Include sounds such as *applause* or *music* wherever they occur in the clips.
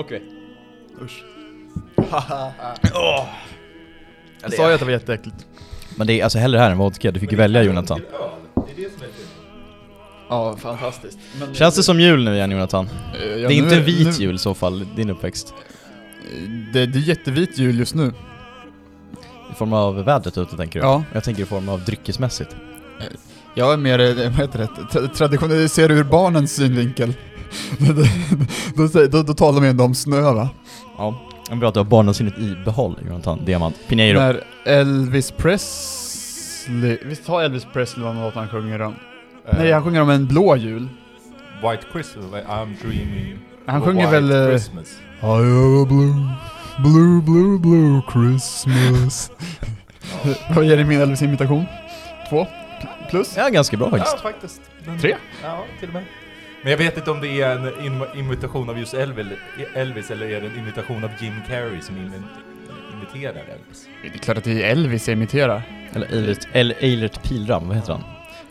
är jul. Okej. Usch. Åh. Jag sa ju att det var jätteäckligt. Men det är alltså hellre här än vodka, du fick ju välja Jonathan. Är är. Ja, fantastiskt. Men, Känns det som jul nu igen Jonathan? Eh, ja, det är nu inte nu- vit jul i så fall, din uppväxt. Det, det är jättevit jul just nu. I form av vädret ute tänker du? Ja. Jag tänker i form av dryckesmässigt. Jag är mer, eh, vad heter det, tra- traditionell, ser ur barnens synvinkel. Då, då, då, talar vi ändå om snö va? Ja. Det är bra att du har barnasinnet i behåll Jonathan, Diamant. Pinheiro. När Elvis Presley, visst har Elvis Presley någon låt han sjunger om? Nej, han sjunger om en blå jul. White Christmas, I'm dreaming. Han sjunger väl... eh, Christmas. I have a blue, blue, blue, blue Christmas. *laughs* Vad ger det min Elvis-imitation? Två? Plus? Ja, ganska bra Ja, faktiskt. faktiskt. Den- Tre? Ja, till och med. Men jag vet inte om det är en im- imitation av just Elvis, eller är det en imitation av Jim Carrey som im- imiterar Elvis? Det är klart att det är Elvis jag imiterar. Eller Eilert, eller Eilert Pilram, vad heter han?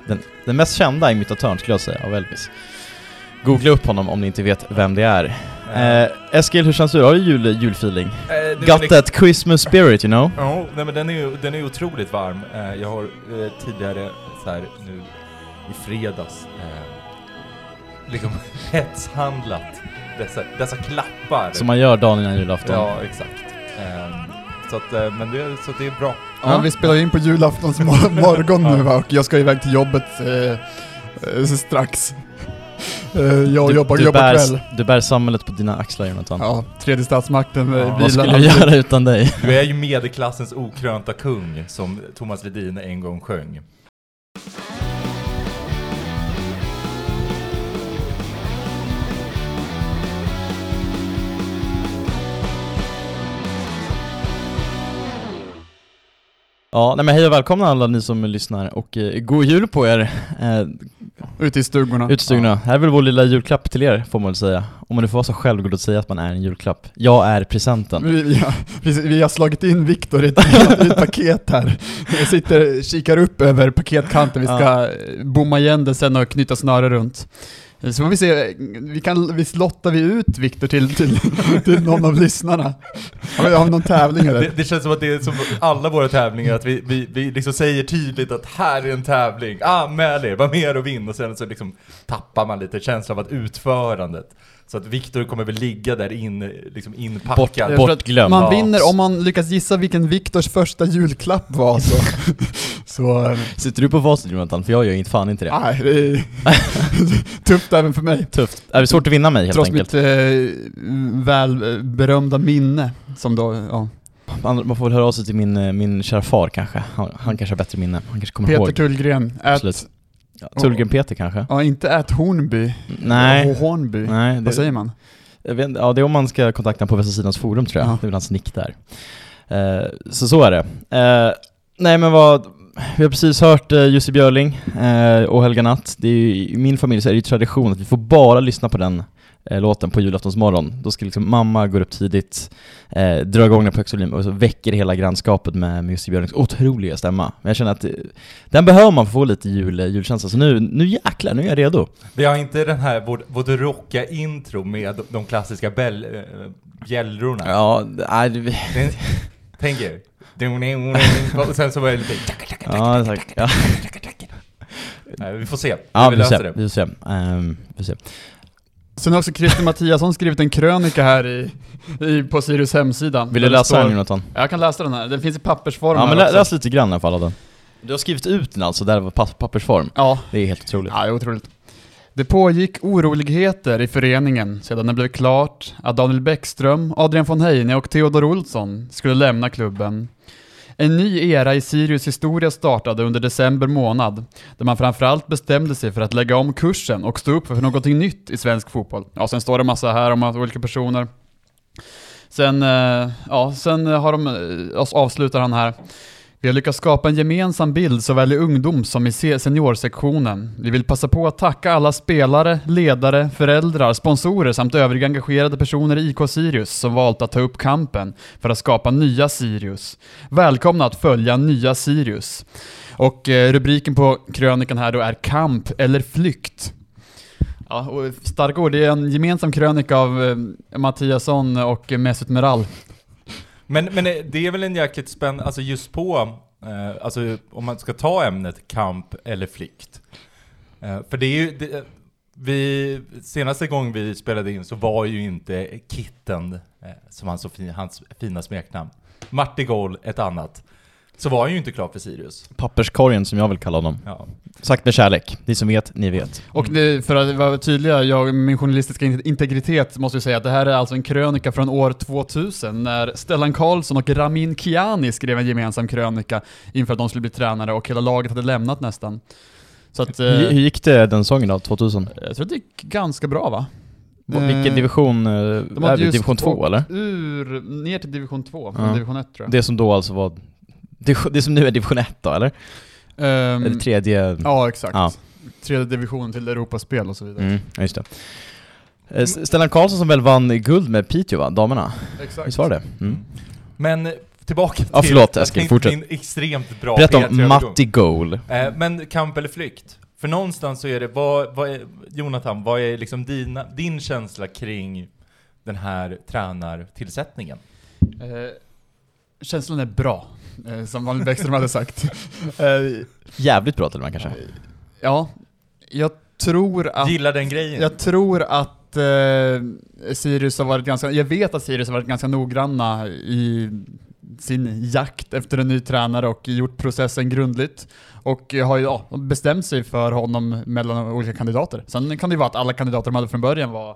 Den, den mest kända imitatören skulle jag säga, av Elvis. Googla upp honom om ni inte vet vem det är. Eh, Eskil, hur känns du? Har du jul, julfeeling? Eh, Got that Christmas spirit, you know? Ja, nej men den är ju den är otroligt varm. Eh, jag har eh, tidigare så här nu i fredags eh, liksom *laughs* hetshandlat dessa, dessa klappar. Som man gör dagen innan julafton. Ja, exakt. Eh, så att, eh, men det, så det är bra. Ja, vi spelar in på julaftons mor- *laughs* morgon nu va, och jag ska iväg till jobbet eh, eh, strax. Eh, jag Du, jobbar, du, jobbar bär, kväll. du bär samhället på dina axlar, Jonathan. Ja, tredje statsmakten Ja. Vad skulle vi göra utan dig? *laughs* Du är ju medelklassens okrönta kung, som Thomas Ledin en gång sjöng. Ja, nej men hej och välkomna alla ni som lyssnar och eh, god jul på er eh, Ute i stugorna. utstugna. Här är väl vår lilla julklapp till er, får man väl säga. Om man nu får vara så självgod att säga att man är en julklapp. Jag är presenten. Vi, vi, har, vi, har slagit in Viktor i ett, i ett paket här. Jag sitter kikar upp över paketkanten, vi ska Ja. ja. bomma igen det sen och knyta snöre runt. Eh, så får vi se, vi kan, visst lottar vi ut Viktor till, till, till någon av lyssnarna? Har vi, har vi någon tävling eller? Det, det känns som att det är som alla våra tävlingar, att vi, vi, vi liksom säger tydligt att här är en tävling, anmäl er, var med och vinn, och sen så liksom tappar man lite känslan av att utförandet. Så att Viktor kommer väl ligga där in, liksom inpackad. Bort- bortglömd. Man vinner om man lyckas gissa vilken Viktors första julklapp var så. *laughs* så eh, Sitter du på facit Jonathan? För jag gör inte fan inte det. nej, det är *laughs* tufft även för mig. Tufft. Är det svårt att vinna mig helt Trots enkelt? mitt eh, väl eh, berömda minne som då, ja. Man, man får väl höra av sig till min, eh, min kära far kanske. Han, han kanske har bättre minne. Han kanske kommer Peter ihåg. Tullgren, Absolut. Ja, Tullgren Peter kanske? ja inte at Hornby, Nej. Hornby, Nej, vad det, säger man? jag vet, ja, det är om man ska kontakta på Västra Sidans forum tror jag. Ja. Det är väl hans nick där. Eh, så så är det. Eh, nej men vad, vi har precis hört uh, Jussi Björling eh, och Helga Natt. Det är ju, I min familj så är det ju tradition att vi får bara lyssna på den eh, låten på julaftonsmorgon. Då ska liksom mamma gå upp tidigt, eh, dra igång den på högsta volym och så väcker hela grannskapet med, med Jussi Björlings otroliga stämma. Men jag känner att eh, den behöver man för att få lite jul, julkänsla, så nu, nu jäklar, nu är jag redo. Vi har inte den här vårt, vårt rocka intro med de, klassiska bäll, äh, bjällrorna. Ja, nej, det- Tänk er. Och sen så var det lite... ja, tack. Ja. Nej, vi får se. Ja, vi vi får löser se. det. Vi får se. Ehm, vi får se. Sen har också Christer Mattiasson skrivit en krönika här i, i, på Sirius hemsida. Vill du läsa den Jonathan? Jag kan läsa den här, den finns i pappersform Ja men lä läs lite grann i alla fall av den. Du har skrivit ut den alltså, där var pa pappersform. Ja, Det är helt otroligt. Ja, det är otroligt. Det pågick oroligheter i föreningen sedan det blev klart att Daniel Bäckström, Adrian von Heine och Theodor Olsson skulle lämna klubben. En ny era i Sirius historia startade under december månad, där man framförallt bestämde sig för att lägga om kursen och stå upp för någonting nytt i svensk fotboll. Ja, sen står det massa här om olika personer. Sen, eh, ja, sen har de, eh, avslutar han här. Vi har lyckats skapa en gemensam bild såväl i ungdom som i seniorsektionen. Vi vill passa på att tacka alla spelare, ledare, föräldrar, sponsorer samt övriga engagerade personer i IK Sirius som valt att ta upp kampen för att skapa nya Sirius. Välkomna att följa nya Sirius. Och eh, rubriken på krönikan här då är Kamp eller flykt. Ja, och starka ord. Det är en gemensam krönika av eh, Mattiasson och Mesut Meral. Men, men det är väl en jäkligt spännande, alltså just på, eh, alltså om man ska ta ämnet kamp eller flykt. Eh, för det är ju, det, vi, senaste gången vi spelade in så var ju inte Kitten, eh, som hans, så fin, hans fina smeknamn, Martigol ett annat. Så var han ju inte klar för Sirius. Papperskorgen som jag vill kalla honom. Ja. Sagt med kärlek. Ni som vet, ni vet. Och det, för att vara tydliga, jag, min journalistiska in- integritet måste jag säga att det här är alltså en krönika från år 2000 när Stellan Karlsson och Ramin Kiani skrev en gemensam krönika inför att de skulle bli tränare och hela laget hade lämnat nästan. Så att, eh, Hur, hur gick det den säsongen då, 2000? jag tror att det gick ganska bra va? Va- Eh, Vilken division eh, De är vi? just Division 2 åkt eller? Ur, ner till division 2, från Ja. division 1 tror jag. Det som då alltså var... Det, det som nu är division 1 då eller? Ehm, Eller tredje... Ja, exakt. Ja. Tredje divisionen till Europaspel och så vidare. Mm, ja, just det. Eh, Stellan Karlsson som väl vann guld med Piteå va? Damerna? Exakt. Visst var det? Mm. Men eh, tillbaka till... Ja, förlåt, Eskil, fortsätt. Min extremt bra Berätta om P3-övergång. Matti Goal. Eh, men kamp eller flykt? För någonstans så är det, vad, vad är, Jonathan, vad är liksom dina, din känsla kring den här tränartillsättningen? Eh, känslan är bra, som Daniel Bäckström hade sagt. *laughs* Eh, Jävligt bra till och med kanske. ja, jag tror att... Gillar den grejen? Jag tror att eh, Sirius har varit ganska, jag vet att Sirius har varit ganska noggranna i sin jakt efter en ny tränare och gjort processen grundligt. Och har ju ja, bestämt sig för honom mellan olika kandidater. Sen kan det ju vara att alla kandidater de hade från början var eh,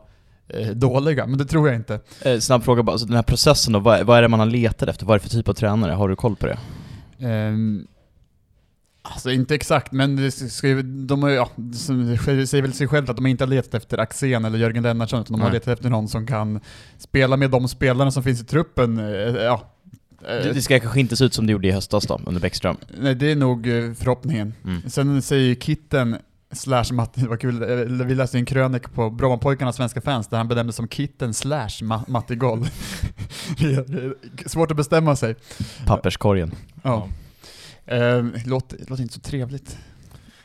dåliga, men det tror jag inte. Eh, snabb fråga bara, alltså den här processen då, vad, är- vad är det man har letat efter? Vad är det för typ av tränare? Har du koll på det? Ehm, alltså inte exakt, men det ska ju, de har ja, det säger väl sig självt att de inte har letat efter Axén eller Jörgen Lennartsson, utan de har Nej. letat efter någon som kan spela med de spelarna som finns i truppen. eh, Ja. Eh, Det, det ska kanske inte se ut som det gjorde i höstas då, under Bäckström. Nej, det är nog eh, förhoppningen. Mm. Sen säger ju Kitten slash Matti, var kul, vi läste en krönik på Brommapojkarnas svenska fans där han benämndes som Kitten slash Ma- Matti Goll. *laughs* Svårt att bestämma sig. Papperskorgen. Ja. Eh, låter, låter inte så trevligt.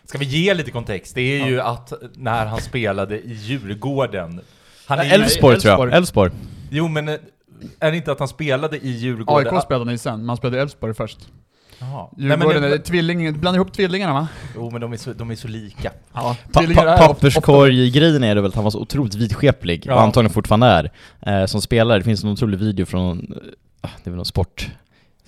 Ska vi ge lite kontext? Det är ju att när han spelade i Djurgården han är ju- Elfsborg tror jag. Elfsborg. Jo men eh, är det inte att han spelade i Djurgården? AIK spelade han ju sen, man spelade i Elfsborg först. Jaha. Nej, Djurgården men, är tvilling, blandar ihop tvillingarna va? Jo men de är så, de är så lika. Ja, Pa pa papperskorg-grejen är det väl att han var så otroligt vidskeplig, Ja. och antagligen fortfarande är, eh, som spelare. Det finns en otrolig video från, eh, det är väl någon sport,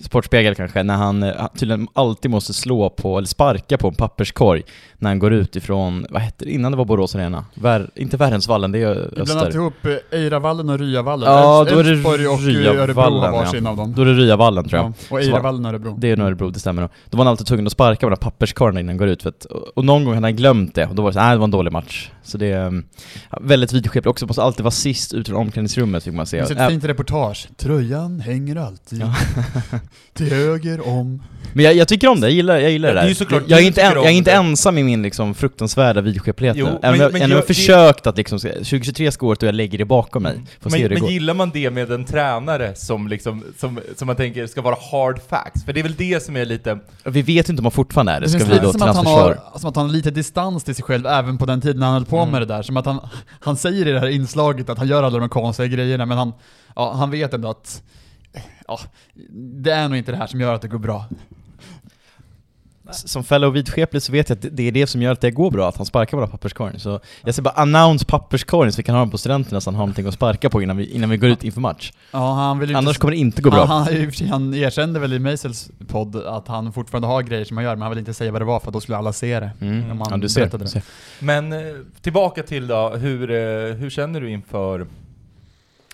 Sportspegel kanske, när han eh, tydligen alltid måste slå på, eller sparka på en papperskorg när han går ut ifrån, vad hette det, innan det var Borås Arena? Vär, inte Värensvallen, det är Vi blandar öster. ihop eh, Eiravallen och Ryavallen. Ja, då är det eh, Ryavallen, ja. Då är det Ryavallen tror jag. Ja, och Eiravallen och Örebro. Det är Örebro, det stämmer nog. Då var han alltid tvungen att sparka på den här papperskorgen innan han går ut, för att, och någon gång hade han glömt det, och då var det så nej det var en dålig match. Så det är ja, väldigt vidskepligt, också måste alltid vara sist ut ur omklädningsrummet fick man se. Det Äh, ett fint reportage. Tröjan hänger alltid Ja. *laughs* till höger om. Men jag, jag tycker om det, jag gillar, jag gillar Ja, det det är där. såklart jag, jag, är inte en, om jag är inte det. ensam i min liksom fruktansvärda vidskeplighet Jo, nu. men- Även, men även jag- jag försökt att liksom, 2023 ska året och jag lägger det bakom mig. Får se hur Men, det men går. gillar man det med en tränare som liksom, som, som man tänker ska vara hard facts? För det är väl det som är lite, Vi vet inte om han fortfarande är det, Det ska vi då som att, han har, som att han har lite distans till sig själv även på den tiden han höll på Mm. med det där. Som att han, han säger i det här inslaget att han gör alla de konstiga grejerna men han, ja, han vet ändå att ja, det är nog inte det här som gör att det går bra. Som fellow vidskeplig så vet jag att det- är det som gör att det går bra, att han sparkar här papperskorgen. Så jag säger bara announce papperskorgen så vi kan ha den på studenterna så han har någonting att sparka på innan vi, innan vi går ut inför match. Ja, han vill Annars inte, kommer det inte gå bra. Han, han, erkände väl i Meisels podd att han fortfarande har grejer som han gör men han vill inte säga vad det var för då skulle alla se det. Mm. Om han Ja, du ser. det. ser. men eh, tillbaka till då, hur, eh, hur känner du inför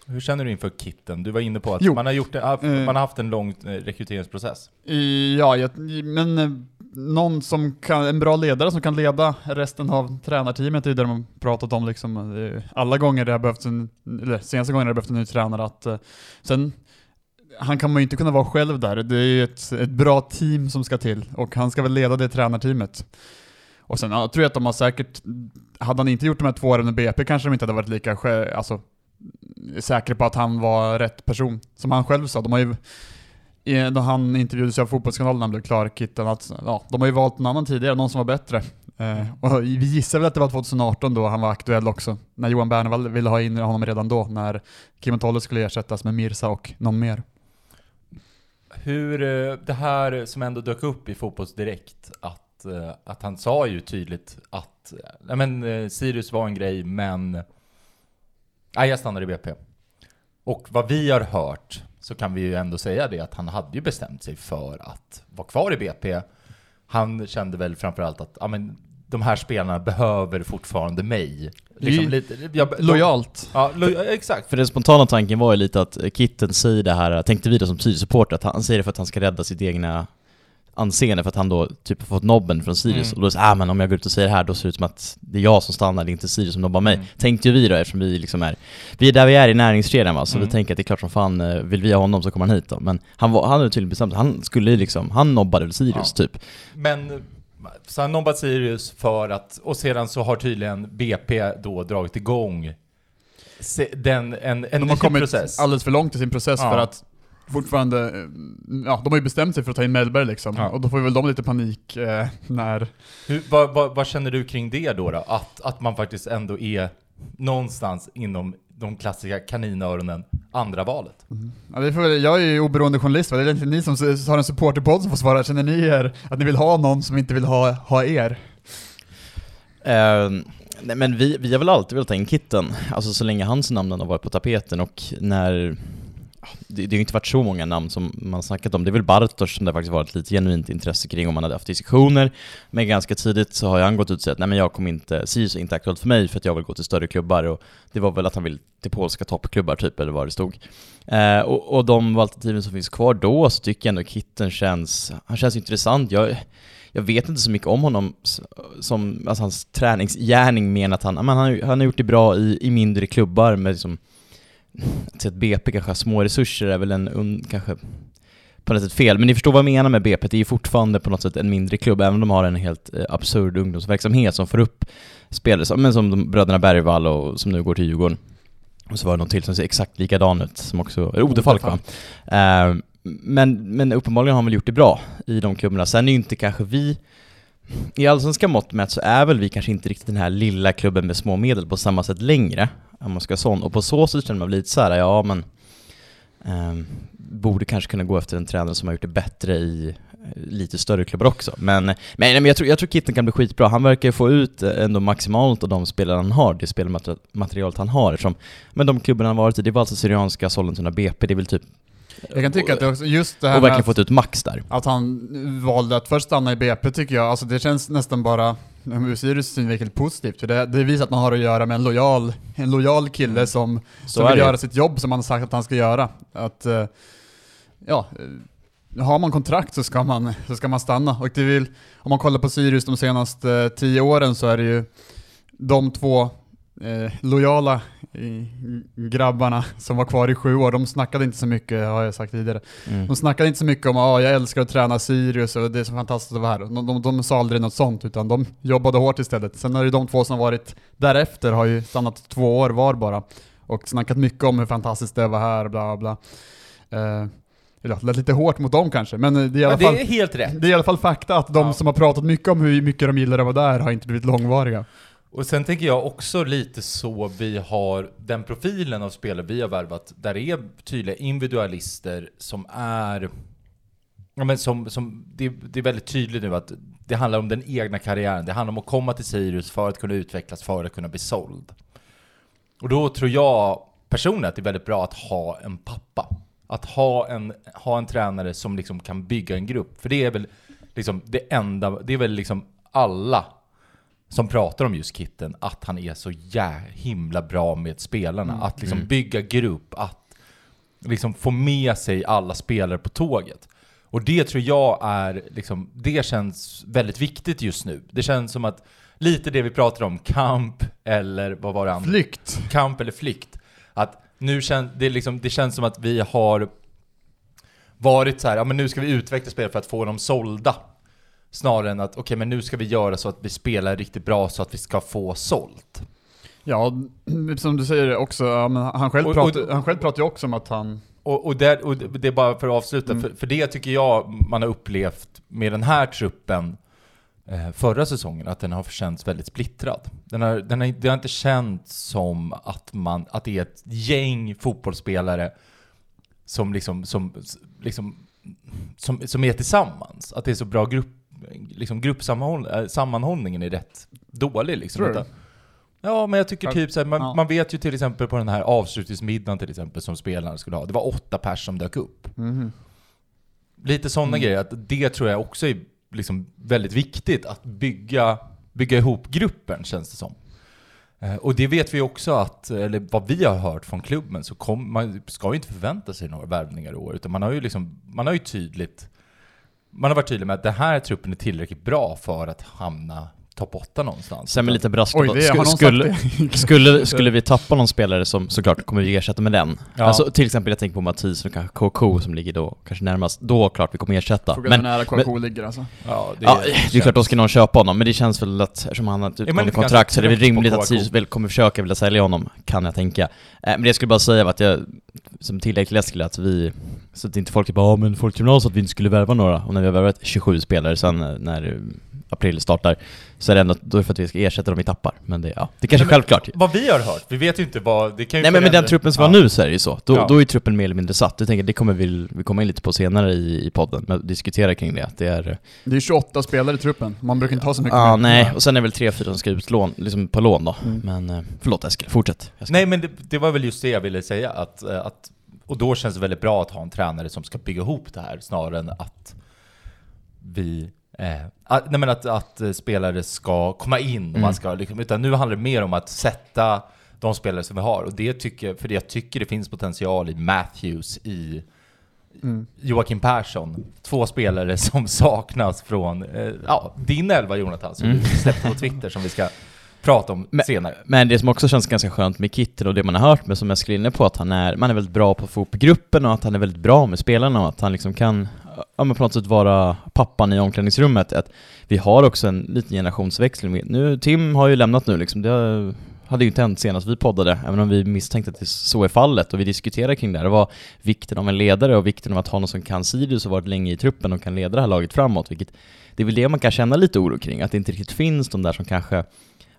hur känner du inför kitten? Du var inne på att Jo. man har, gjort, Eh. man har haft en lång eh, rekryteringsprocess. Ja, jag, men eh, någon som kan, en bra ledare som kan leda resten av tränarteamet är ju det de har pratat om liksom. Alla gånger det har behövts en, eller senaste gången det har behövts en ny tränare att, eh, sen, han kan man ju inte kunna vara själv där. Det är ju ett, ett bra team som ska till och han ska väl leda det tränarteamet. Och sen ja, tror jag att de har säkert, hade han inte gjort de här två åren i BP kanske de inte hade varit lika alltså, säkra på att han var rätt person. Som han själv sa, de har ju när han intervjuades av Fotbollskanalen när han blev klar, Kitten, att ja, de har ju valt en annan tidigare, någon som var bättre. Eh, och vi gissar väl att det var 2018 då han var aktuell också, när Johan Bernvall ville ha in honom redan då, när Kim Tolle skulle ersättas med Mirsa och någon mer. Hur, eh, det här som ändå dök upp i Fotbollsdirekt, att, eh, att han sa ju tydligt att, men eh, Sirius var en grej, men nej, jag stannar i BP. Och vad vi har hört, så kan vi ju ändå säga det att han hade ju bestämt sig för att vara kvar i BP. Han kände väl framförallt att, ja men de här spelarna behöver fortfarande mig. Liksom lite, jag, Lojalt. Ja, lo, exakt. För den spontana tanken var ju lite att Kitten säger det här, tänkte vi då som Sirius-supporter, att han säger det för att han ska rädda sitt egna anseende för att han då typ har fått nobben från Sirius Mm. och då säger ah, men om jag går ut och säger det här då ser det ut som att det är jag som stannar, det är inte Sirius som nobbar mig. Mm. Tänkte ju vi då eftersom vi liksom är, vi är där vi är i näringskedjan va, så Mm. vi tänker att det är klart som fan, eh, vill vi ha honom så kommer han hit då. Men han, var, han hade tydligen bestämt sig, han skulle ju liksom, han nobbade väl Sirius Ja. typ. Men så han nobbat Sirius för att, och sedan så har tydligen BP då dragit igång den, en, en De ny har kommit process. alldeles för långt i sin process Ja. för att fortfarande, eh, ja de har ju bestämt sig för att ta in Mellberg liksom, Ja. och då får väl de lite panik eh, när Hur, vad, vad, vad känner du kring det då, då? Att, att man faktiskt ändå är någonstans inom de klassiska kaninöronen andra valet? Ja, vi får väl, jag är ju oberoende journalist, va? det är inte ni som har en supporterpodd som får svara. Känner ni er att ni vill ha någon som inte vill ha, ha er? Eh, nej men vi, vi har väl alltid velat ta in Kitten, alltså så länge hans namn har varit på tapeten och när det, det har ju inte varit så många namn som man snackat om, det är väl Bartosz som det faktiskt varit lite genuint intresse kring om man hade haft diskussioner. Men ganska tidigt så har ju han gått ut och sagt att nej men jag kommer inte, Sirius är inte aktuellt för mig för att jag vill gå till större klubbar. Och det var väl att han vill till polska toppklubbar typ, eller vad det stod. Eh, och, och de alternativen som finns kvar då så tycker jag ändå Kitten känns, han känns intressant, jag jag vet inte så mycket om honom som, alltså hans träningsgärning men att han, men han, har- han har gjort det bra i, i mindre klubbar med liksom, att BP kanske har små resurser är väl en, un, kanske på något sätt fel, men ni förstår vad jag menar med BP, det är ju fortfarande på något sätt en mindre klubb, även om de har en helt eh, absurd ungdomsverksamhet som får upp spelare, som, men som de, bröderna Bergvall och som nu går till Djurgården. Och så var det någon till som ser exakt likadan ut, som också, Odefalk va? Eh, men, men uppenbarligen har han väl gjort det bra i de klubbarna. Sen är ju inte kanske vi, i allsvenska mått mätt så är väl vi kanske inte riktigt den här lilla klubben med små medel på samma sätt längre, om man ska vara sån. Och på så sätt känner man väl lite så här, ja men, eh, borde kanske kunna gå efter en tränare som har gjort det bättre i eh, lite större klubbar också. Men, men, men jag, tror, jag tror Kitten kan bli skitbra. Han verkar få ut eh, ändå maximalt av de spelare han har, det spelmaterialet han har. Eftersom, men de klubbarna han varit i, det var alltså Syrianska, Sollentuna, BP, det är väl typ... Jag kan tycka att det också, just det här Och verkligen fått ut max där. att han valde att först stanna i BP tycker jag, alltså det känns nästan bara ur Sirius synvinkel positivt, för det, det visar att man har att göra med en lojal, en lojal kille som, Så som är vill det. göra sitt jobb som han har sagt att han ska göra. Att, eh, ja, har man kontrakt så ska man, så ska man stanna. Och det vill, om man kollar på Sirius de senaste eh, tio åren så är det ju de två eh, lojala eh, grabbarna som var kvar i sju år, de snackade inte så mycket, har jag sagt tidigare. Mm. De snackade inte så mycket om att ah, jag älskar att träna Sirius och det är så fantastiskt att vara här. De, de, de sa aldrig något sånt, utan de jobbade hårt istället. Sen är det de två som har varit därefter, har ju stannat två år var bara. Och snackat mycket om hur fantastiskt det var här, bla bla. Eh, ja, det lät lite hårt mot dem kanske, men det är i alla Ja, fall det är helt rätt. det är i alla fall fakta att de Ja. som har pratat mycket om hur mycket de gillar att vara där har inte blivit långvariga. Och sen tänker jag också lite så vi har den profilen av spelare vi har värvat, där det är tydliga individualister som är Ja, men som, som, det, det är väldigt tydligt nu att det handlar om den egna karriären. Det handlar om att komma till Sirius för att kunna utvecklas, för att kunna bli såld. Och då tror jag personligen att det är väldigt bra att ha en pappa. Att ha en, ha en tränare som liksom kan bygga en grupp. För det är väl liksom det enda, det är väl liksom alla som pratar om just Kitten, att han är så jä himla bra med spelarna. Att liksom Mm. bygga grupp, att liksom få med sig alla spelare på tåget. Och det tror jag är, liksom, det känns väldigt viktigt just nu. Det känns som att, lite det vi pratar om, kamp eller vad var det andra? Flykt! kamp eller flykt. Att nu kän, det, liksom, det känns som att vi har varit så här, ja men nu ska vi utveckla spel för att få dem sålda. Snarare än att, okej men nu ska vi göra så att vi spelar riktigt bra så att vi ska få sålt. Ja, *clears throat* som du säger också, han, själv Och- pratar, och- han själv pratar ju också om att han Och, och, där, och det är bara för att avsluta, Mm. för, för det tycker jag man har upplevt med den här truppen eh, förra säsongen, att den har känts väldigt splittrad. Den har, den har, det har inte känts som att, man, att det är ett gäng fotbollsspelare som, liksom, som, liksom, som, som är tillsammans. Att det är så bra grupp, liksom gruppsammanhållningen är rätt dålig. Liksom. Tror du? Ja, men jag tycker typ så här, man, Ja. man vet ju till exempel på den här avslutningsmiddagen till exempel som spelarna skulle ha, det var åtta pers som dök upp. Mhm. Lite sådana Mm. grejer, att det tror jag också är liksom väldigt viktigt, att bygga, bygga ihop gruppen känns det som. Eh, Och det vet vi också att, eller vad vi har hört från klubben, så kom, man ska ju inte förvänta sig några värvningar i år, utan man har ju liksom, man har ju tydligt, man har varit tydlig med att den här truppen är tillräckligt bra för att hamna topp 8 någonstans. Sen med lite brasklapp, det skulle, sagt *laughs* skulle, skulle vi tappa någon spelare som såklart kommer vi ersätta med den. Ja. Alltså till exempel jag tänker på Mattis och kanske KK som ligger då kanske närmast, då klart vi kommer ersätta. Frågan Men är nära KK ligger alltså. Ja, det, Ja, det är klart då ska någon köpa honom, men det känns väl att eftersom han har ett man utgående kontrakt så är det väl rimligt att? Sirius väl kommer försöka vilja sälja honom, kan jag tänka. Eh, Men det jag skulle bara säga var att jag, som tillägg till Eskil, att vi, så att inte folk typ bara ja men folk tror så att vi inte skulle värva några, och när vi har värvat 27 spelare sen eh, när april startar, så är det ändå, då är det för att vi ska ersätta dem vi tappar. Men det, ja, det kanske är självklart. Vad vi har hört, vi vet ju inte vad, det kan ju Nej men med den truppen som Ja. var nu så är det ju så. Då, Ja. då är truppen mer eller mindre satt. Jag tänker det kommer vi, vi kommer in lite på senare i, i podden, men diskutera kring det. Att det är... Det är 28 spelare i truppen, man brukar inte ha så mycket Ja, mer. nej. Och sen är väl tre, fyra som ska ut lån, liksom på lån då. Mm. Men eh, förlåt Eskil, fortsätt. Nej men det, det var väl just det jag ville säga, att, eh, att, och då känns det väldigt bra att ha en tränare som ska bygga ihop det här, snarare än att vi Eh, att, nej men att, att eh, spelare ska komma in, Mm. man ska liksom, utan nu handlar det mer om att sätta de spelare som vi har. Och det tycker, för jag tycker det finns potential i Matthews, i Mm. Joakim Persson. Två spelare *laughs* som saknas från eh, ja, din elva Jonathan, som Mm. du släppte på Twitter, som vi ska prata om Men- senare. Men det som också känns ganska skönt med Kitten och det man har hört med, som Eskil är inne på, att han är, man är väldigt bra på att få ihop gruppen och att han är väldigt bra med spelarna och att han liksom kan, ja men på något sätt vara pappan i omklädningsrummet. Att vi har också en liten generationsväxling. Nu, Tim har ju lämnat nu liksom, det hade ju inte hänt senast vi poddade, även om vi misstänkte att det så är fallet och vi diskuterar kring det här. Det var vikten av en ledare och vikten av att ha någon som kan Sirius och varit länge i truppen och kan leda det här laget framåt, vilket det är väl det man kan känna lite oro kring, att det inte riktigt finns de där som kanske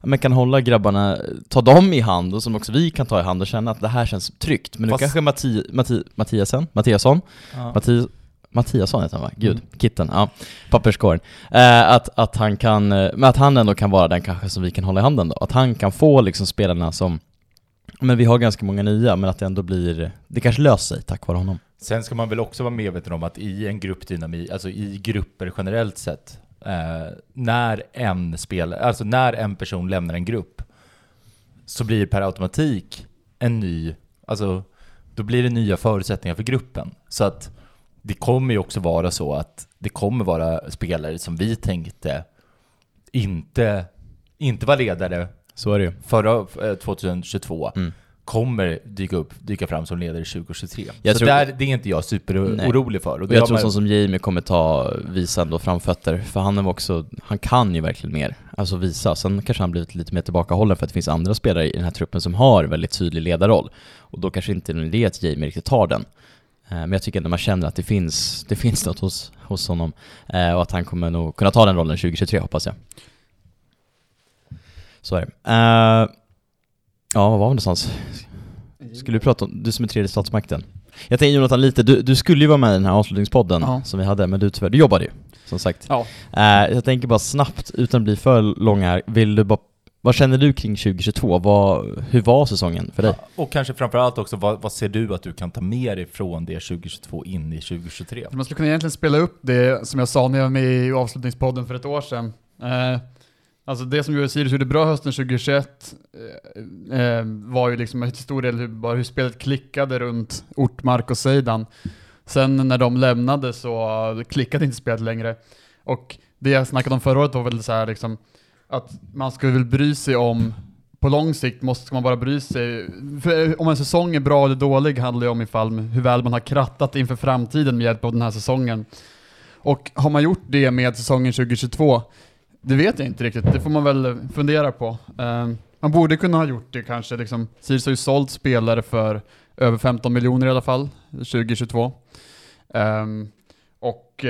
men kan hålla grabbarna, ta dem i hand och som också vi kan ta i hand och känna att det här känns tryggt. Men nu Fast- kanske Matti, Matti, Mattiasen, Mattiasson, Ja. Matti, Mattiasson heter han va? Gud, Mm. Kitten, ja, papperskorgen. Eh, att, att han kan, eh, men att han ändå kan vara den kanske som vi kan hålla i handen då. Att han kan få liksom spelarna som, men vi har ganska många nya, men att det ändå blir, det kanske löser sig tack vare honom. Sen ska man väl också vara medveten om att i en gruppdynamik, alltså i grupper generellt sett, eh, när en spelare, alltså när en person lämnar en grupp, så blir det per automatik en ny, alltså då blir det nya förutsättningar för gruppen. Så att det kommer ju också vara så att det kommer vara spelare som vi tänkte inte, inte var ledare Så är det ju. förra eh, 2022 Mm. kommer dyka upp, dyka fram som ledare 2023. Jag så tror- där, det är inte jag superorolig för. Och jag tror man- sån som Jamie kommer ta, visa ändå framfötter, för han är också, han kan ju verkligen mer, alltså visa. Sen kanske han blivit lite mer tillbakahållen för att det finns andra spelare i den här truppen som har väldigt tydlig ledarroll. Och då kanske inte är att Jamie riktigt tar den. Eh, Men jag tycker ändå man känner att det finns, det finns något hos, hos honom. Eh, Och att han kommer nog kunna ta den rollen 2023 hoppas jag. Så är det. Eh, Ja, vad var vi någonstans? Skulle du prata om, du som är tredje statsmakten. Jag tänker Jonathan lite, du, du skulle ju vara med i den här avslutningspodden Ja. som vi hade, men du tyvärr, du jobbade ju, som sagt. Ja. Eh, jag tänker bara snabbt, utan att bli för lång här, vill du bara, vad känner du kring 2022? Vad, hur var säsongen för dig? Och kanske framförallt också, vad, vad ser du att du kan ta med dig från det 2022 in i 2023? Man skulle kunna egentligen spela upp det som jag sa när jag var med i avslutningspodden för ett år sedan. Eh, alltså det som gjorde Sirius gjorde bra hösten 2021 eh, eh, var ju liksom en stor del hur, bara hur spelet klickade runt Ortmark och Seidan. Sen när de lämnade så klickade inte spelet längre. Och det jag snackade om förra året var väl så här liksom att man skulle väl bry sig om på lång sikt måste man bara bry sig. För eh, om en säsong är bra eller dålig handlar ju om ifall hur väl man har krattat inför framtiden med hjälp av den här säsongen. Och har man gjort det med säsongen 2022? Det vet jag inte riktigt, det får man väl fundera på. Eh, man borde kunna ha gjort det kanske, liksom. Sirius har ju sålt spelare för över 15 miljoner i alla fall, 2022. Eh, och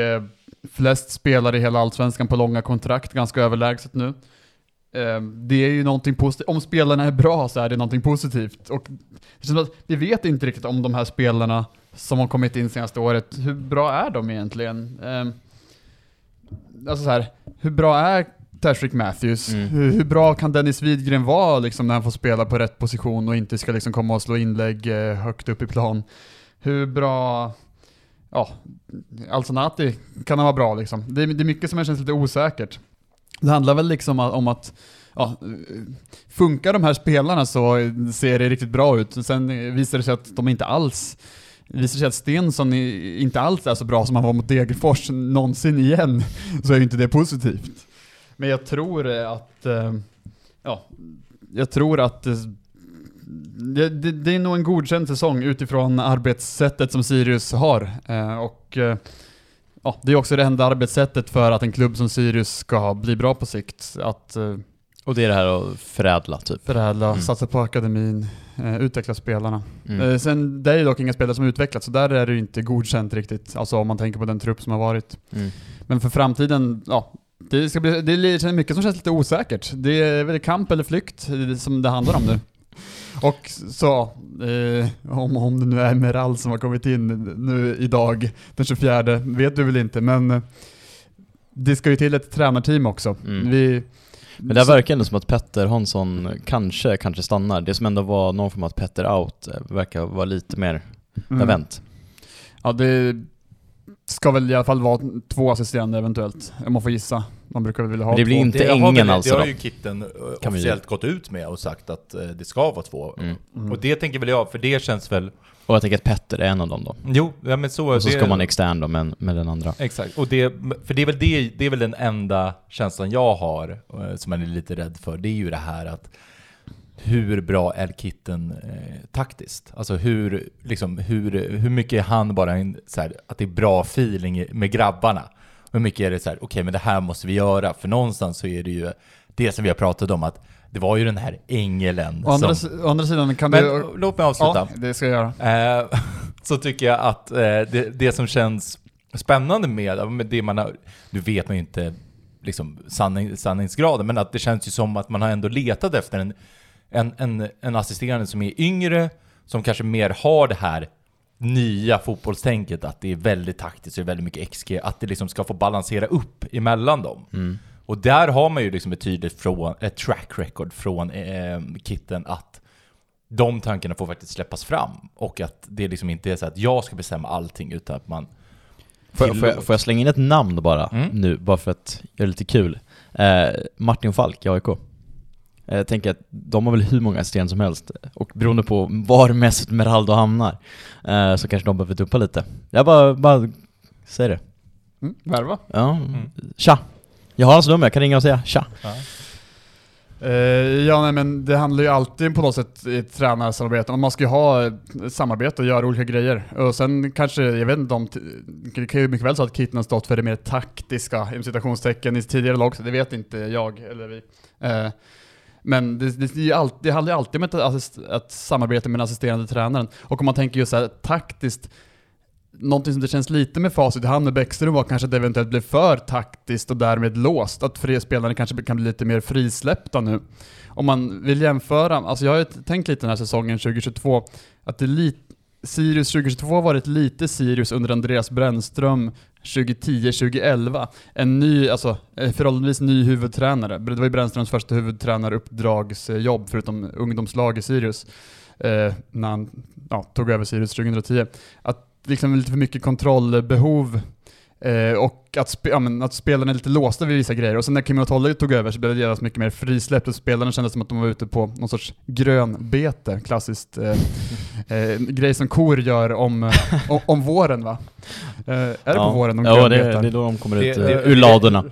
flest spelare i hela Allsvenskan på långa kontrakt, ganska överlägset nu. Eh, Det är ju någonting positivt. Om spelarna är bra så är det någonting positivt. Och vi vet inte riktigt om de här spelarna som har kommit in senaste året, hur bra är de egentligen? Eh, Alltså så här, hur bra är Tashrik Matthews? Mm. Hur, hur bra kan Dennis Widgren vara liksom, när han får spela på rätt position och inte ska liksom komma och slå inlägg eh, högt upp i plan? Hur bra... Ja, Alsonati kan han vara bra liksom. Det är, det är mycket som känns lite osäkert. Det handlar väl liksom om att Ja, funkar de här spelarna så ser det riktigt bra ut. Sen visar det sig att de inte alls visar sig att Stensson inte alls är så bra som han var mot Degerfors någonsin igen, *laughs* så är ju inte det positivt. Men jag tror att, eh, ja, jag tror att eh, det, det, det är nog en godkänd säsong utifrån arbetssättet som Sirius har. Eh, Och eh, ja, det är också det enda arbetssättet för att en klubb som Sirius ska bli bra på sikt. Att eh, Och det är det här att förädla typ. förädla, Mm. satsa på akademin, eh, utveckla spelarna. Mm. Eh, Sen, det är ju dock inga spelare som utvecklats, så där är det ju inte godkänt riktigt. Alltså om man tänker på den trupp som har varit. Mm. Men för framtiden, ja. Det, ska bli, det är mycket som känns lite osäkert. Det är väl kamp eller flykt eh, som det handlar om nu. Och så, eh, om, om det nu är Meral som har kommit in nu idag, den 24, vet du väl inte, men eh, det ska ju till ett tränarteam också. Mm. Vi, Men det verkar ändå som att Petter Hansson kanske, kanske stannar. Det som ändå var någon form av Petter out eh, verkar vara lite mer Mm. event. Ja, det ska väl i alla fall vara två assisterande eventuellt, om man får gissa. Man brukar väl vilja ha Men det blir två. inte det ängen väl- alltså Det har då? ju Kitten eh, Kan vi- officiellt gått ut med och sagt att eh, det ska vara två. Mm. Mm. Och det tänker väl jag, för det känns väl... Och jag tänker att Petter är en av dem då. Jo, ja men så... Och så det, ska man extern då med, med den andra. Exakt, och det, för det är, väl det, det är väl den enda känslan jag har, eh, som man är lite rädd för, det är ju det här att hur bra är Kitten eh, taktiskt? Alltså hur, liksom, hur, hur mycket är han bara en, så här, att det är bra feeling med grabbarna? Hur mycket är det så här, okej men det här måste vi göra, för någonstans så är det ju det som vi har pratat om, att det var ju den här ängeln Å andra, som... å andra sidan kan Men det... låt mig avsluta. Ja, det ska jag göra. Eh, *laughs* så tycker jag att eh, det, det som känns spännande med, med det man har, nu vet man ju inte liksom sanning, sanningsgraden, men att det känns ju som att man har ändå letat efter en, en, en, en assisterande som är yngre, som kanske mer har det här nya fotbollstänket, att det är väldigt taktiskt och väldigt mycket XG, att det liksom ska få balansera upp emellan dem. Mm. Och där har man ju liksom ett tydligt från, ett track record från eh, Kitten att de tankarna får faktiskt släppas fram. Och att det liksom inte är så att jag ska bestämma allting utan att man Får, jag- får, jag, får jag slänga in ett namn bara Mm. nu, bara för att göra det lite kul? Eh, Martin Falk i AIK. Eh, Jag tänker att de har väl hur många assisterande som helst, och beroende på var Mesut Meraldo hamnar, eh, så kanske de behöver tuppa lite. Jag bara, bara säger det. Mm, värva. Ja, Mm. tja! Jag har hans nummer, jag kan ringa och säga tja. Ja. Eh, ja, nej, men det handlar ju alltid på något sätt i ett tränarsamarbete. Man ska ju ha samarbete och göra olika grejer. Och sen kanske, jag vet inte om, det kan ju mycket väl så att Kitten har stått för det mer taktiska, inom citationstecken, i tidigare lag, så det vet inte jag eller vi. Eh, men det, det, är alltid, det handlar ju alltid om ett, assist, ett samarbete med den assisterande tränaren. Och om man tänker just så här taktiskt, Någonting som det känns lite med facit i hand med Bäckström var kanske att det eventuellt blev för taktiskt och därmed låst. Att fler spelare kanske kan bli lite mer frisläppta nu. Om man vill jämföra, alltså jag har ju tänkt lite den här säsongen 2022, att det är lite Sirius 2022 har varit lite Sirius under Andreas Brännström 2010-2011. En ny, alltså eh, förhållandevis ny huvudtränare. Det var ju Brännströms första huvudtränaruppdragsjobb förutom ungdomslag i Sirius. Eh, när han ja, tog över Sirius 2010. Att liksom lite för mycket kontrollbehov eh, och att, spe, ja, men, att spelarna är lite låsta vid vissa grejer. Och sen när Kimi Otolle tog över så blev det genast mycket mer frisläppt och spelarna kändes som att de var ute på någon sorts grönbete, klassiskt eh, *laughs* eh, grej som kor gör om, eh, om, om våren va? Eh, är det på våren de Ja, det, grönbetar? det är då de kommer Det- ut det- eh, ur ladorna.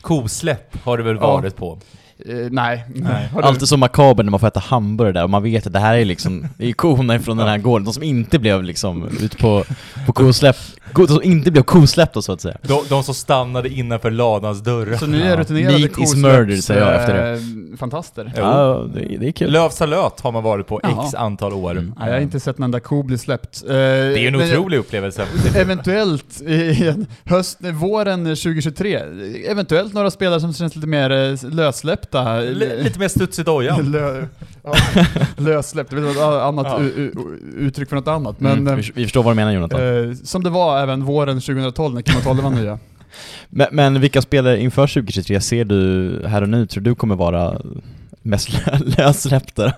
Kosläpp har det väl Ja. varit på. Eh, nej. Nej. Du- Alltid så makabert när man får äta hamburgare där och man vet att det här är liksom, det är korna ifrån den här gården, de som inte blev liksom ute på, på kosläpp. Go- som inte blev kosläppta så att säga. De, de som stannade innanför ladans dörrar. Så ni är Ja. rutinerade Meat is murder, säger jag efter det. eh, fantaster. Jo. Ja, det, det är kul. Lövsalöt har man varit på Jaha. x antal år. Mm. Jag har inte sett en enda ko bli släppt. Eh, Det är ju en men- otrolig upplevelse. Eventuellt i höst, våren 2023, eventuellt några spelare som känns lite mer eh, lössläppta. L- lite mer studs i dojan. *laughs* Lö, ja, lössläppt, det är något annat Ja. uttryck för något annat. Men mm, vi, vi förstår vad du menar Jonathan. eh, som det var även våren 2012 när Kim och Tolle var nya. *laughs* Men, men vilka spelare inför 2023 ser du här och nu tror du kommer vara mest lö- lössläppta?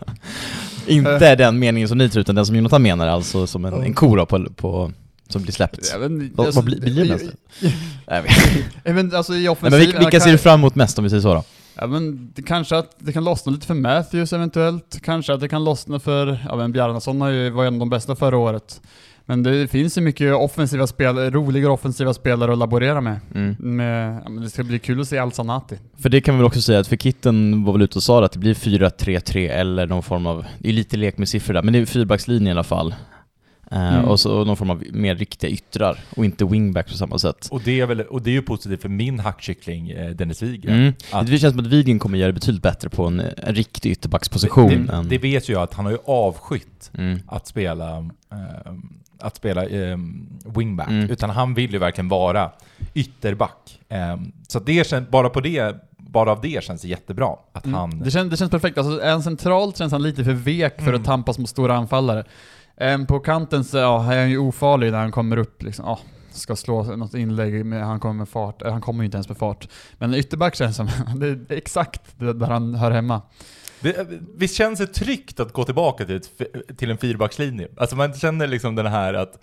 Inte den meningen som ni tror, utan den som Jonathan menar, alltså som en, en ko på, på, som blir släppt. Ja, men, Vad- alltså, vad blir- blir det mest? *laughs* vet. Men alltså i Nej, men offensiven... vilka, vilka ser du fram emot mest om vi säger så då? Ja men det kanske att det kan lossna lite för Matthews eventuellt, kanske att det kan lossna för, ja men Bjarnason har ju, var ju en av de bästa förra året. Men det finns ju mycket offensiva spel, roliga offensiva spelare att laborera med. Mm. med ja, det ska bli kul att se Al-Sanati. För det kan vi väl också säga att för Kitten var väl ute och sa att det blir 4-3-3 eller någon form av, det är lite lek med siffror där, men det är fyrbackslinje i alla fall. Eh, Mm. Och så någon form av mer riktiga yttrar och inte wingbacks på samma sätt. Och det är, väl, och det är ju positivt för min hackkyckling eh, Dennis Wigren. Mm. Att- Det känns som att Widgren kommer göra det betydligt bättre på en, en riktig ytterbacksposition det, än... det vet ju jag att han har ju avskytt mm. att spela, eh, att spela eh, wingback. Mm. Utan han vill ju verkligen vara ytterback. Eh, så det känns, bara på det, bara av det känns det jättebra. Att han... Det, känns, det känns perfekt, alltså en centralt känns han lite för vek för Mm. att tampas mot stora anfallare. Ehm, på kanten så ja, är han ju ofarlig när han kommer upp liksom, ja, ska slå något inlägg, med, han kommer med fart, Eh, han kommer ju inte ens med fart. Men ytterback känns som, *laughs* det är exakt där han hör hemma. Det, visst känns det tryggt att gå tillbaka till, ett, till en fyrbackslinje? Alltså man känner liksom den här att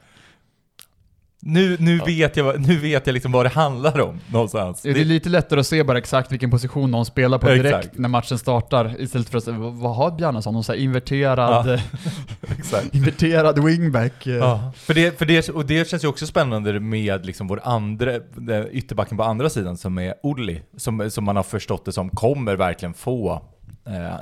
nu, nu, vet jag, nu vet jag liksom vad det handlar om någonstans. Det är lite lättare att se bara exakt vilken position någon spelar på Ja, direkt exakt. när matchen startar, istället för att säga, vad har Bjarnason? Någon så här inverterad, Ja. *laughs* *laughs* inverterad wingback. Ja, för det, för det, och det känns ju också spännande med liksom vår andra, ytterbacken på andra sidan som är Olli, som, som man har förstått det som kommer verkligen få, eh,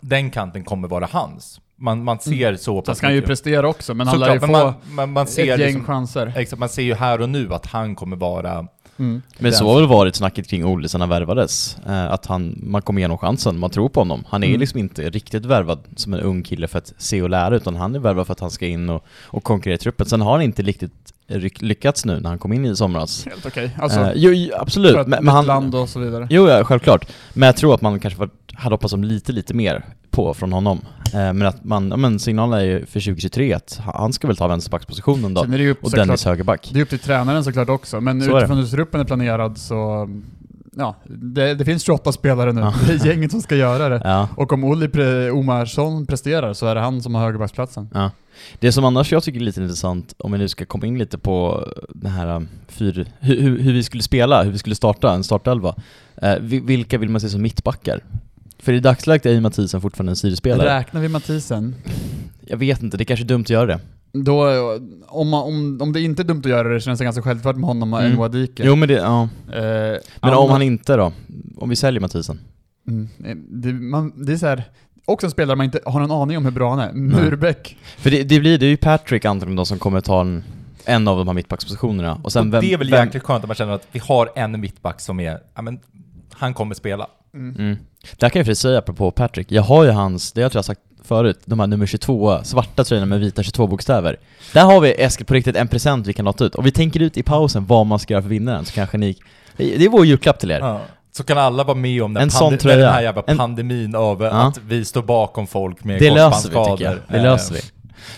den kanten kommer vara hans. Man, man ser så Sen pass ska han ju mycket. prestera också, men han lär ju få man, man, man ser ett gäng liksom, chanser. exakt, man ser ju här och nu att han kommer vara Mm. Men så har väl varit snacket kring Olle sen han värvades. Eh, att han, man kommer igenom chansen, man tror på honom. Han är Mm. liksom inte riktigt värvad som en ung kille för att se och lära, utan han är värvad för att han ska in och, och konkurrera i truppen. Sen har han inte riktigt lyckats nu när han kom in i somras. Helt okej. Alltså, Eh, jo, jo, för absolut. ett Men, men han, land och så vidare. Jo, ja, självklart. Men jag tror att man kanske var, hade hoppats om lite, lite mer på från honom. Eh, men att man, ja, men signalen är ju för 2023 att han ska väl ta vänsterbackspositionen då. Upp, Och Dennis högerback. det är upp till tränaren såklart också, men Så utifrån hur truppen är planerad så... Ja, det, det finns 28 spelare nu. Ja. Det är gänget som ska göra det. Ja. Och om Olli pre, Omarsson presterar så är det han som har högerbacksplatsen. Ja. Det som annars jag tycker är lite intressant, om vi nu ska komma in lite på det här um, fyr, hur, hur, vi skulle spela, hur vi skulle starta en startelva. Eh, vi- vilka vill man se som mittbackar? För i dagsläget är ju Mathisen fortfarande en Sirius-spelare. Räknar vi Mathisen, Jag vet inte, det är kanske är dumt att göra det. Då, om, man, om, om det inte är dumt att göra det känns det ganska självklart med honom och Mm. mm. Nwadike. Jo men det, ja. Eh, Men Anna- om han inte då? Om vi säljer Mathisen? Mm, eh, det, man, det är så här, också en spelare man inte har någon aning om hur bra han är. Murbeck. För det, det blir, det är ju Patrick antagligen då som kommer ta en, en av de här mittbackspositionerna. Och sen och vem, det är väl vem, jäkligt skönt att man känner att vi har en mittback som är, ja men, han kommer spela. Mm. Där kan jag för säga apropå Patrick, jag har ju hans, det jag tror jag sagt förut, de här nummer 22, svarta tröjorna med vita 22-bokstäver. Där har vi Eskil på riktigt en present vi kan låta ut. Och vi tänker ut i pausen vad man ska göra för vinnaren, så kanske ni... Det är vår julklapp till er. Ja. Så kan alla vara med om den, En pande- den här jävla En- pandemin av eh, Ja. att vi står bakom folk med Det löser vi tycker jag. korsbandsskador. Det Eh, löser vi.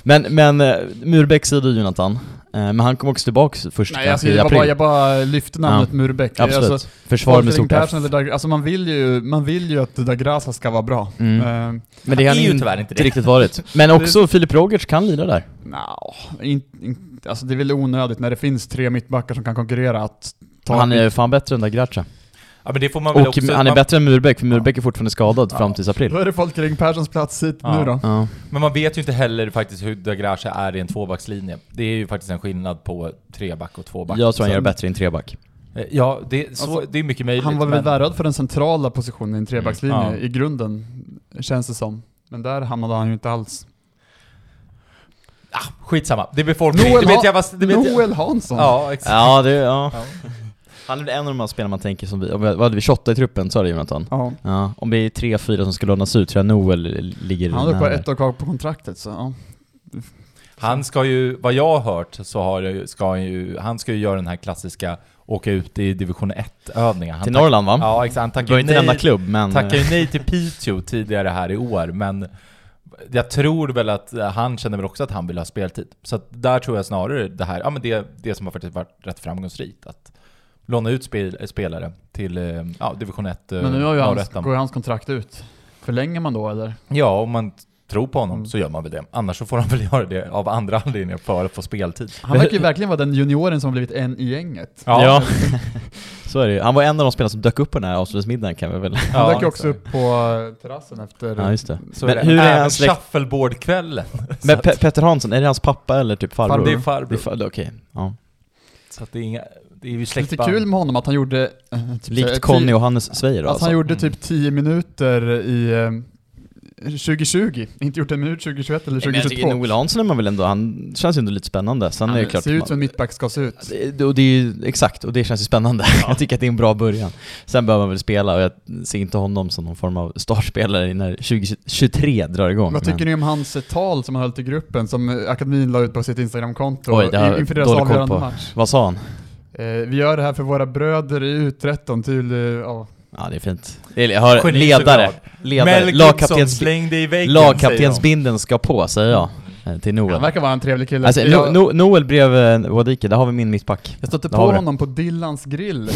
Men, men uh, Murbeck du Jonathan, Eh, men han kom också tillbaks först Nej, alltså, i jag, april. bara, jag bara lyfte namnet Murbeck. Absolut. Alltså, Försvar med stort F. Dag, alltså man vill ju, man vill ju att Dagrasa ska vara bra. Mm. Uh, Men det Han har är ju inte, tyvärr inte det. riktigt varit. *laughs* Men också Filip Rogerts kan lira där. Nja, in, in, alltså det är väl onödigt när det finns tre mittbackar som kan konkurrera att ta Han är mitt- fan bättre än Dagracha. Ja men det får man väl Och också... han är man, bättre än Murbeck, för Murbeck Ja. är fortfarande skadad Ja. fram till april. Då är det Folkring Perssons plats hit Ja. nu då. Ja. Men man vet ju inte heller faktiskt hur Dagracha är i en tvåbackslinje. Det är ju faktiskt en skillnad på treback och tvåback. Jag tror han gör bättre i en treback. Eh, Ja, det, så, Alltså, det är mycket möjligt. Han var väl men- värvad för den centrala positionen i en trebackslinje Mm, ja. i grunden, känns det som. Men där hamnade han ju inte alls. Ah, skitsamma. Det är befolkning. Noel, det vet jag, vad- det vet jag. Noel Hansson. Ja, exakt. Ja, det, ja. Ja. Han är väl en av de här spelarna man tänker som vi, om vi- vad hade vi, 28 i truppen sa det Jonathan? Ja. Ja, om det är 3-4 som ska lånas ut tror jag Noel ligger Han har bara ett år kvar på kontraktet så ja. Han ska ju, vad jag har hört, så har, ska han ju, han ska ju göra den här klassiska åka ut i division 1-övningar. Han Till Norrland va? Ja, exakt. Han Du tackar ju inte nej, klubb men... tackar ju nej till Piteå tidigare här i år, men jag tror väl att han känner väl också att han vill ha speltid. Så att där tror jag snarare det här, ja men det, det som har faktiskt varit rätt framgångsrikt. Att låna ut spel, spelare till eh, ja, division 1 Men nu har ju hans, går hans kontrakt ut. Förlänger man då eller? Ja, om man tror på honom Mm. så gör man väl det. Annars så får han väl *laughs* göra det av andra anledningar för att få speltid. Han verkar ju *laughs* verkligen vara den junioren som har blivit en i gänget. Ja, *laughs* så är det ju. Han var en av de spelarna som dök upp på den här avslutningsmiddagen kan vi väl... Han Ja, dök ju också upp på eh, terrassen efter... Ja, just det. Så Men är det. hur är hans släkt? shuffleboardkvällen. Men Pe- Petter Hansson, är det hans pappa eller typ farbror? det är Det är farbror. fa- Okej, ja. Så att det är inga, det är ju Lite släktband. kul med honom att han gjorde... eh, typ Likt Conny och Hannes Sveijer Att alltså. han gjorde Mm. typ 10 minuter i eh, 2020, inte gjort en minut 2021 eller Nej, men jag tycker 2022. Noel Hansson är man väl ändå, han känns ju ändå lite spännande. Sen är det klart... ser ut som en mittback ska se ut. Det- Och det är ju, exakt, och det känns ju spännande. *laughs* Jag tycker att det är en bra början. Sen behöver man väl spela och jag ser inte honom som någon form av startspelare när 2023 drar igång. Vad tycker men- ni om hans eh, tal som han höll till gruppen, som eh, akademin la ut på sitt Instagramkonto Oj, det har jag inför deras avgörande match? Vad sa han? Eh, vi gör det här för våra bröder i U13 till, eh, ja, Ja, det är fint. Jag har Geni ledare, ledare. Lagkaptens, lagkaptensbindeln ska på, säger jag. eh, Till han Noel. verkar vara en trevlig kille. Alltså, jag, no, no, Noel bredvid Wadike, där har vi min mittback. jag stötte där på honom på Dillans grill.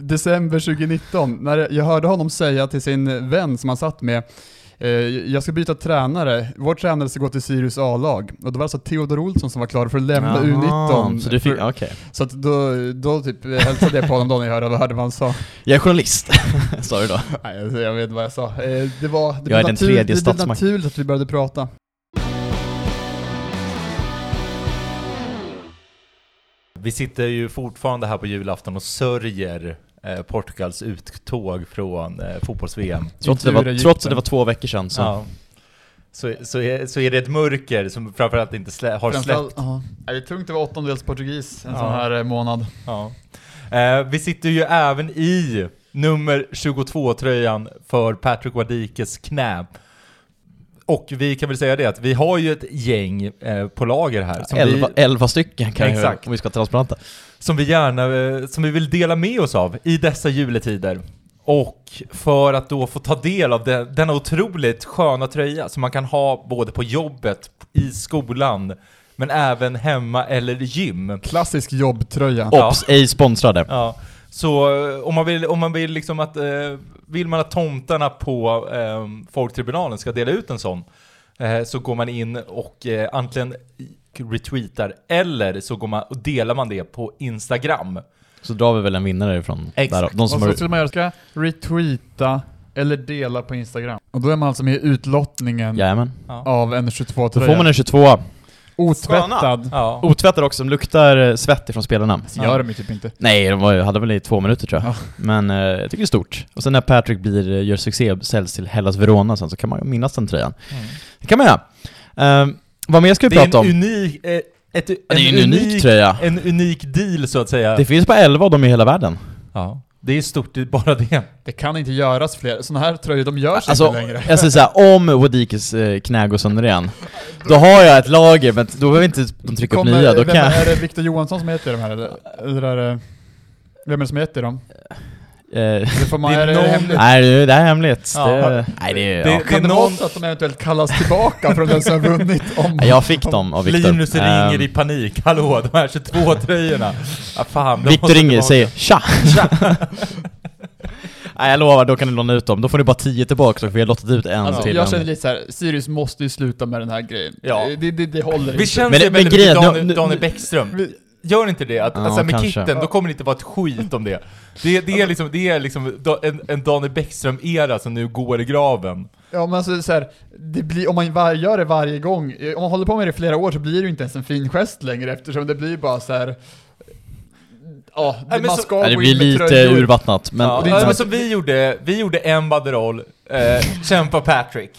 december 2019, när jag hörde honom säga till sin vän som han satt med jag ska byta tränare, vår tränare ska gå till Sirius A-lag. Och det var alltså Theodor Olsson som var klar för att lämna Jaha, U19. Så du fick, okej. Så att då, då typ hälsade jag på honom då när jag hörde, hörde vad han sa. Jag är journalist, *laughs* sa du då. Nej, jag vet vad jag sa. Eh, det var, det Jag är den tredje det statsmakten. naturligt att vi började prata. Vi sitter ju fortfarande här på julafton och sörjer eh, Portugals uttåg från eh, fotbolls-VM. Trots, det var, trots att det var två veckor sedan så. Ja. Så, så, är, så är det ett mörker som framförallt inte slä, har Framförallt- släppt. ja. Det är tungt att vara åttondels portugis en Ja. sån här eh, månad. Ja. Eh, vi sitter ju även i nummer 22-tröjan för Patrick Wadikes knä. Och vi kan väl säga det att vi har ju ett gäng eh, på lager här som, Elva, vi, elva stycken kan Exakt. jag om vi ska transparenta. som vi gärna eh, som vi vill dela med oss av i dessa juletider. Och för att då få ta del av den, denna otroligt sköna tröja som man kan ha både på jobbet, i skolan, men även hemma eller gym. Klassisk jobbtröja. Ja. Ops, ej sponsrade. Ja, så eh, om man vill, om man vill liksom att, eh, vill man att tomtarna på eh, Folktribunalen ska dela ut en sån, eh, så går man in och eh, antingen retweetar, eller så går man och delar man det på Instagram. Så drar vi väl en vinnare ifrån Exakt. där. De Och som så har... skulle man göra, ska retweeta eller dela på Instagram. Och då är man alltså med i utlottningen Jajamän. Ja. av en Då 22-tröja. får man en 22 Otvättad. Ja. Otvättad också, som luktar eh, svett ifrån spelarna. Det gör de ju typ inte. Nej, de var, ju- hade väl i två minuter tror jag. Ja. Men eh, jag tycker det är stort. Och sen när Patrick blir, eh, gör succé och säljs till Hellas Verona sen så kan man minnas den tröjan. Mm. Det kan man göra. Um, vad mer ska vi Det är prata en om? unik, eh, ett, Ja, det är ju en unik tröja. En unik deal så att säga. Det finns bara 11 av dem i hela världen. ja. Det är stort, det är bara det. Det kan inte göras fler. Såna här tröjor, de görs Alltså, inte längre. jag säger såhär, om Wadikes eh, knä går sönder igen, då har jag ett lager, men då behöver inte de trycka upp nya, då vem, kan. Är det Victor Johansson som heter de här eller? eller är det, vem är det som heter dem? Eh, Det får man, *laughs* Det är är det någon- hemligt? nej, det det är hemligt. Ja. Det, nej, det är... Det- Ja. Kan det, är vara någon- så att de eventuellt kallas tillbaka från den som har vunnit om... Ja, Jag fick dem av Viktor. Linus ringer Ehm, i panik, hallå, de här 22 tröjorna. Ja, fan, de Viktor ringer och säger tja! *laughs* Nej jag lovar, då kan ni låna ut dem. Då får ni bara 10 tillbaka så får vi ha lottat ut en Alltså, till. jag känner lite så här, Sirius måste ju sluta med den här grejen. Ja. Det, det, det håller Vi inte. känns Men- det men väldigt grejen- Daniel, Daniel Bäckström. Vi- Gör inte det? Att, Ja, alltså, med kanske. kitten, då kommer det inte vara ett skit om det. Det, det är liksom, det är liksom en, en Daniel Bäckström-era som nu går i graven. Ja men alltså så här, det blir, om man var, gör det varje gång, eh, om man håller på med det i flera år så blir det ju inte ens en fin gest längre eftersom det blir bara så här. Ja, Nej, men man så- ska Ja, det blir lite tröjor. urvattnat, men... ja, det ja, men som vi gjorde, vi gjorde en banderoll Eh, kämpa Patrick.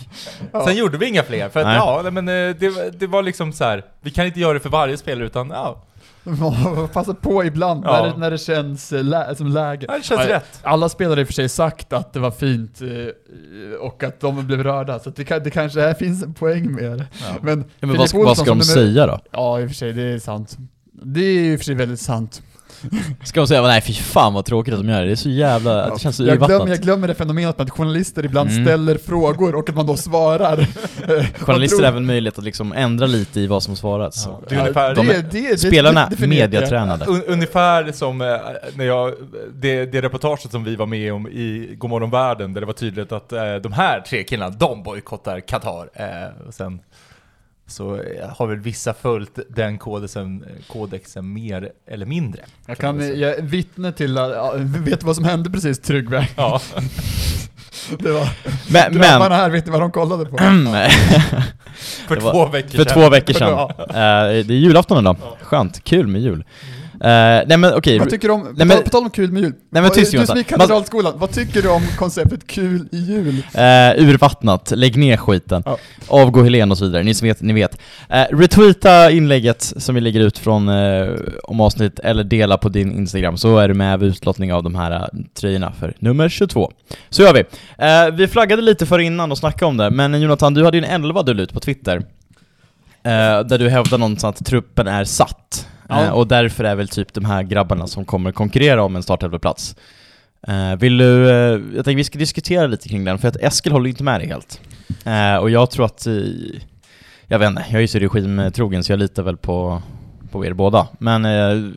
Sen gjorde vi inga fler, för att Nej. ja, nej, men eh, det, var- det var liksom så här. vi kan inte göra det för varje spelare utan ja, *laughs* Passa på ibland Ja. när, det, när det känns eh, lä som läge. det känns Ja, rätt. Alla spelare har i och för sig sagt att det var fint eh, och att de blev rörda, så att det, kan, det kanske här finns en poäng med det. Ja. Men, Ja, men vad, Olsson vad ska de nummer- säga då? Ja, i och för sig, det är sant. Det är i och för sig väldigt sant. Ska de säga nej fy fan vad tråkigt att de gör det, det är så jävla, det känns så jag, glömmer, jag glömmer det fenomenet med att journalister ibland Mm. ställer frågor och att man då svarar. *laughs* Journalister har även möjlighet att liksom ändra lite i vad som svarats. Ja, det är ungefär, de det, är- det, det, Spelarna det jag. mediatränade. un, ungefär som eh, när jag, det, det reportaget som vi var med om i Godmorgon Världen, där det var tydligt att eh, de här tre killarna, de bojkottar Qatar. Eh, och sen så eh, har väl vissa följt den kodexen, kodexen mer eller mindre. Jag kan, jag är vittne till, att- ja, vet du vad som hände precis Tryggve? Ja. *laughs* Det var, Men, grabbarna men här, vet ni vad de kollade på? *clears throat* *laughs* För två veckor för sedan. två veckor sedan. *laughs* Det är julafton idag. Skönt, kul med jul. Eh, nej men okej, Vad tycker du om, Nej, men- på tal om kul med jul, men Vad- tyst, du som gick katedralskolan, vad tycker du om konceptet kul i jul? Uh, urvattnat, lägg ner skiten. Ja. Avgå Helen och så vidare, ni som vet, ni vet. Uh, retweeta inlägget som vi lägger ut från uh, om avsnitt eller dela på din Instagram så är du med vid utlottning av de här uh, tröjorna för nummer 22. Så gör vi. Vi flaggade lite för innan och snackade om det, men Jonathan, du hade ju en 11 du ut på Twitter. Eh, där du hävdar någonstans att truppen är satt. Ja. Eh, och därför är väl typ de här grabbarna som kommer konkurrera om en startelvaplats. Uh, vill du, eh, jag tänkte vi ska diskutera lite kring den, för att Eskil håller inte med dig helt. Eh, och jag tror att, eh, jag vet inte, jag är ju så regimtrogen så jag litar väl på, på er båda. Men eh,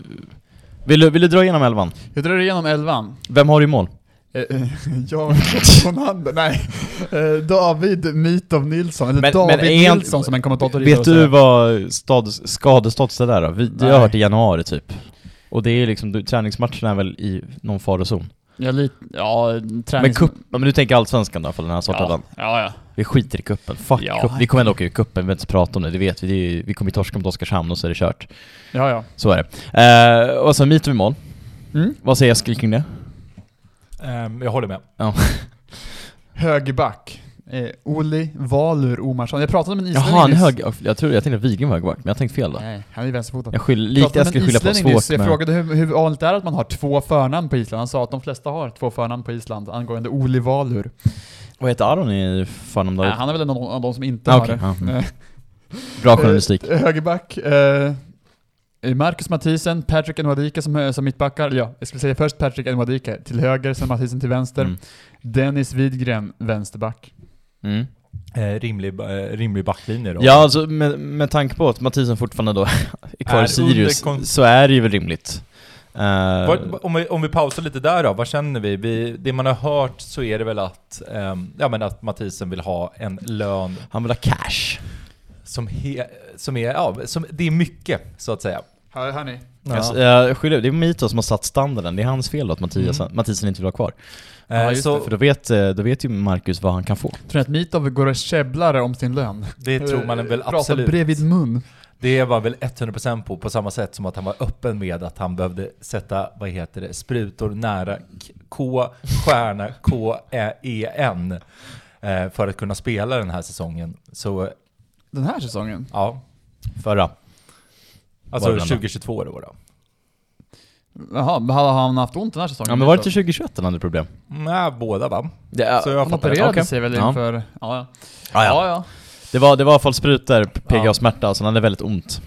vill, du, vill du dra igenom elvan? Jag drar igenom elvan. Vem har du i mål? Eh, *laughs* från *laughs* handen, nej. Eh, David Mitov Nilsson, eller Men- David men han- Nilsson som en kommentator Vet du vad stad, skadestatus är där då? Vi, det har jag hört i januari typ. Och det är liksom, du, träningsmatcherna är väl i någon farozon. Jag lit, ja, Men, tränings... kupp, ja, men du tänker allsvenskan då, för den här startelvan? ja, ja, ja. Vi skiter i kuppen. Fuck Ja. kupp. Vi kommer ändå åka ur kuppen, vi behöver inte prata om det, det vet vi. Det ju- vi kommer ju torska mot Oskarshamn och så är det kört. ja, ja. Så är det. Eh, och så Mito i mål. Mm. Vad säger Eskil kring det? Ehm, jag håller med. *laughs* Högerback. Eh, Oli Valur Omarsson. Jag pratade med en islänning Jaha, en nyss. hög... Jag tror jag tänkte Wigren var högerback, men jag tänkte fel då. Nej, han är vänsterfotad. Jag skyll, likt Eskil en skylla på islänning nyss. svårt Jag med... frågade hur, hur vanligt det är att man har två förnamn på Island. Han sa att de flesta har två förnamn på Island angående Oli Valur. Vad heter Aron i förnamn Nej, David? han är väl någon av de som inte Ah, har okej, det. ja, mm. *laughs* Eh, Bra journalistik. Eh, högerback. Eh, Marcus Mathisen, Patrick Nwadike som, som mittbackar. Ja, jag skulle säga först Patrick Nwadike till höger, sen Mathisen till vänster. Mm. Dennis Widgren, vänsterback. Mm. Eh, rimlig, eh, rimlig backlinje då. Ja, alltså med, med tanke på att Mathisen fortfarande då *laughs* är kvar Är i Sirius, så är det ju väl rimligt. Eh, Vad- om, vi, om vi pausar lite där då, vad känner vi? vi? Det man har hört så är det väl att, ehm, ja, men att Mathisen vill ha en lön han vill ha cash. som, he, som är, ja, som, det är mycket så att säga. Hör, hör ni? Ja. Alltså, jag skyller, det är Mito som har satt standarden, det är hans fel då att Mattias, Mm. Mathisen inte vill vara kvar. Eh, Ja, så För då vet, eh, då vet ju Marcus vad han kan få. Tror ni att Mitov går och käbblar om sin lön? det tror man väl Eh, Pratar absolut. bredvid mun. Det var väl 100% på, på samma sätt som att han var öppen med att han behövde sätta, vad heter det, sprutor nära K- stjärna, K, Ä, E, N eh, för att kunna spela den här säsongen. Så, Den här säsongen? ja. Förra. Alltså Var det den då? 2022 då. Jaha, men hade han haft ont den här säsongen? Ja men var det till 2021 han hade problem? Nej, båda va? Det, Så jag Han fattar det. opererade Okej. sig väl Ja. inför... Ja, ja. ja, ja. ja, ja. Det var, det var i alla fall sprutor, PGA Ja. smärta, så han hade väldigt ont.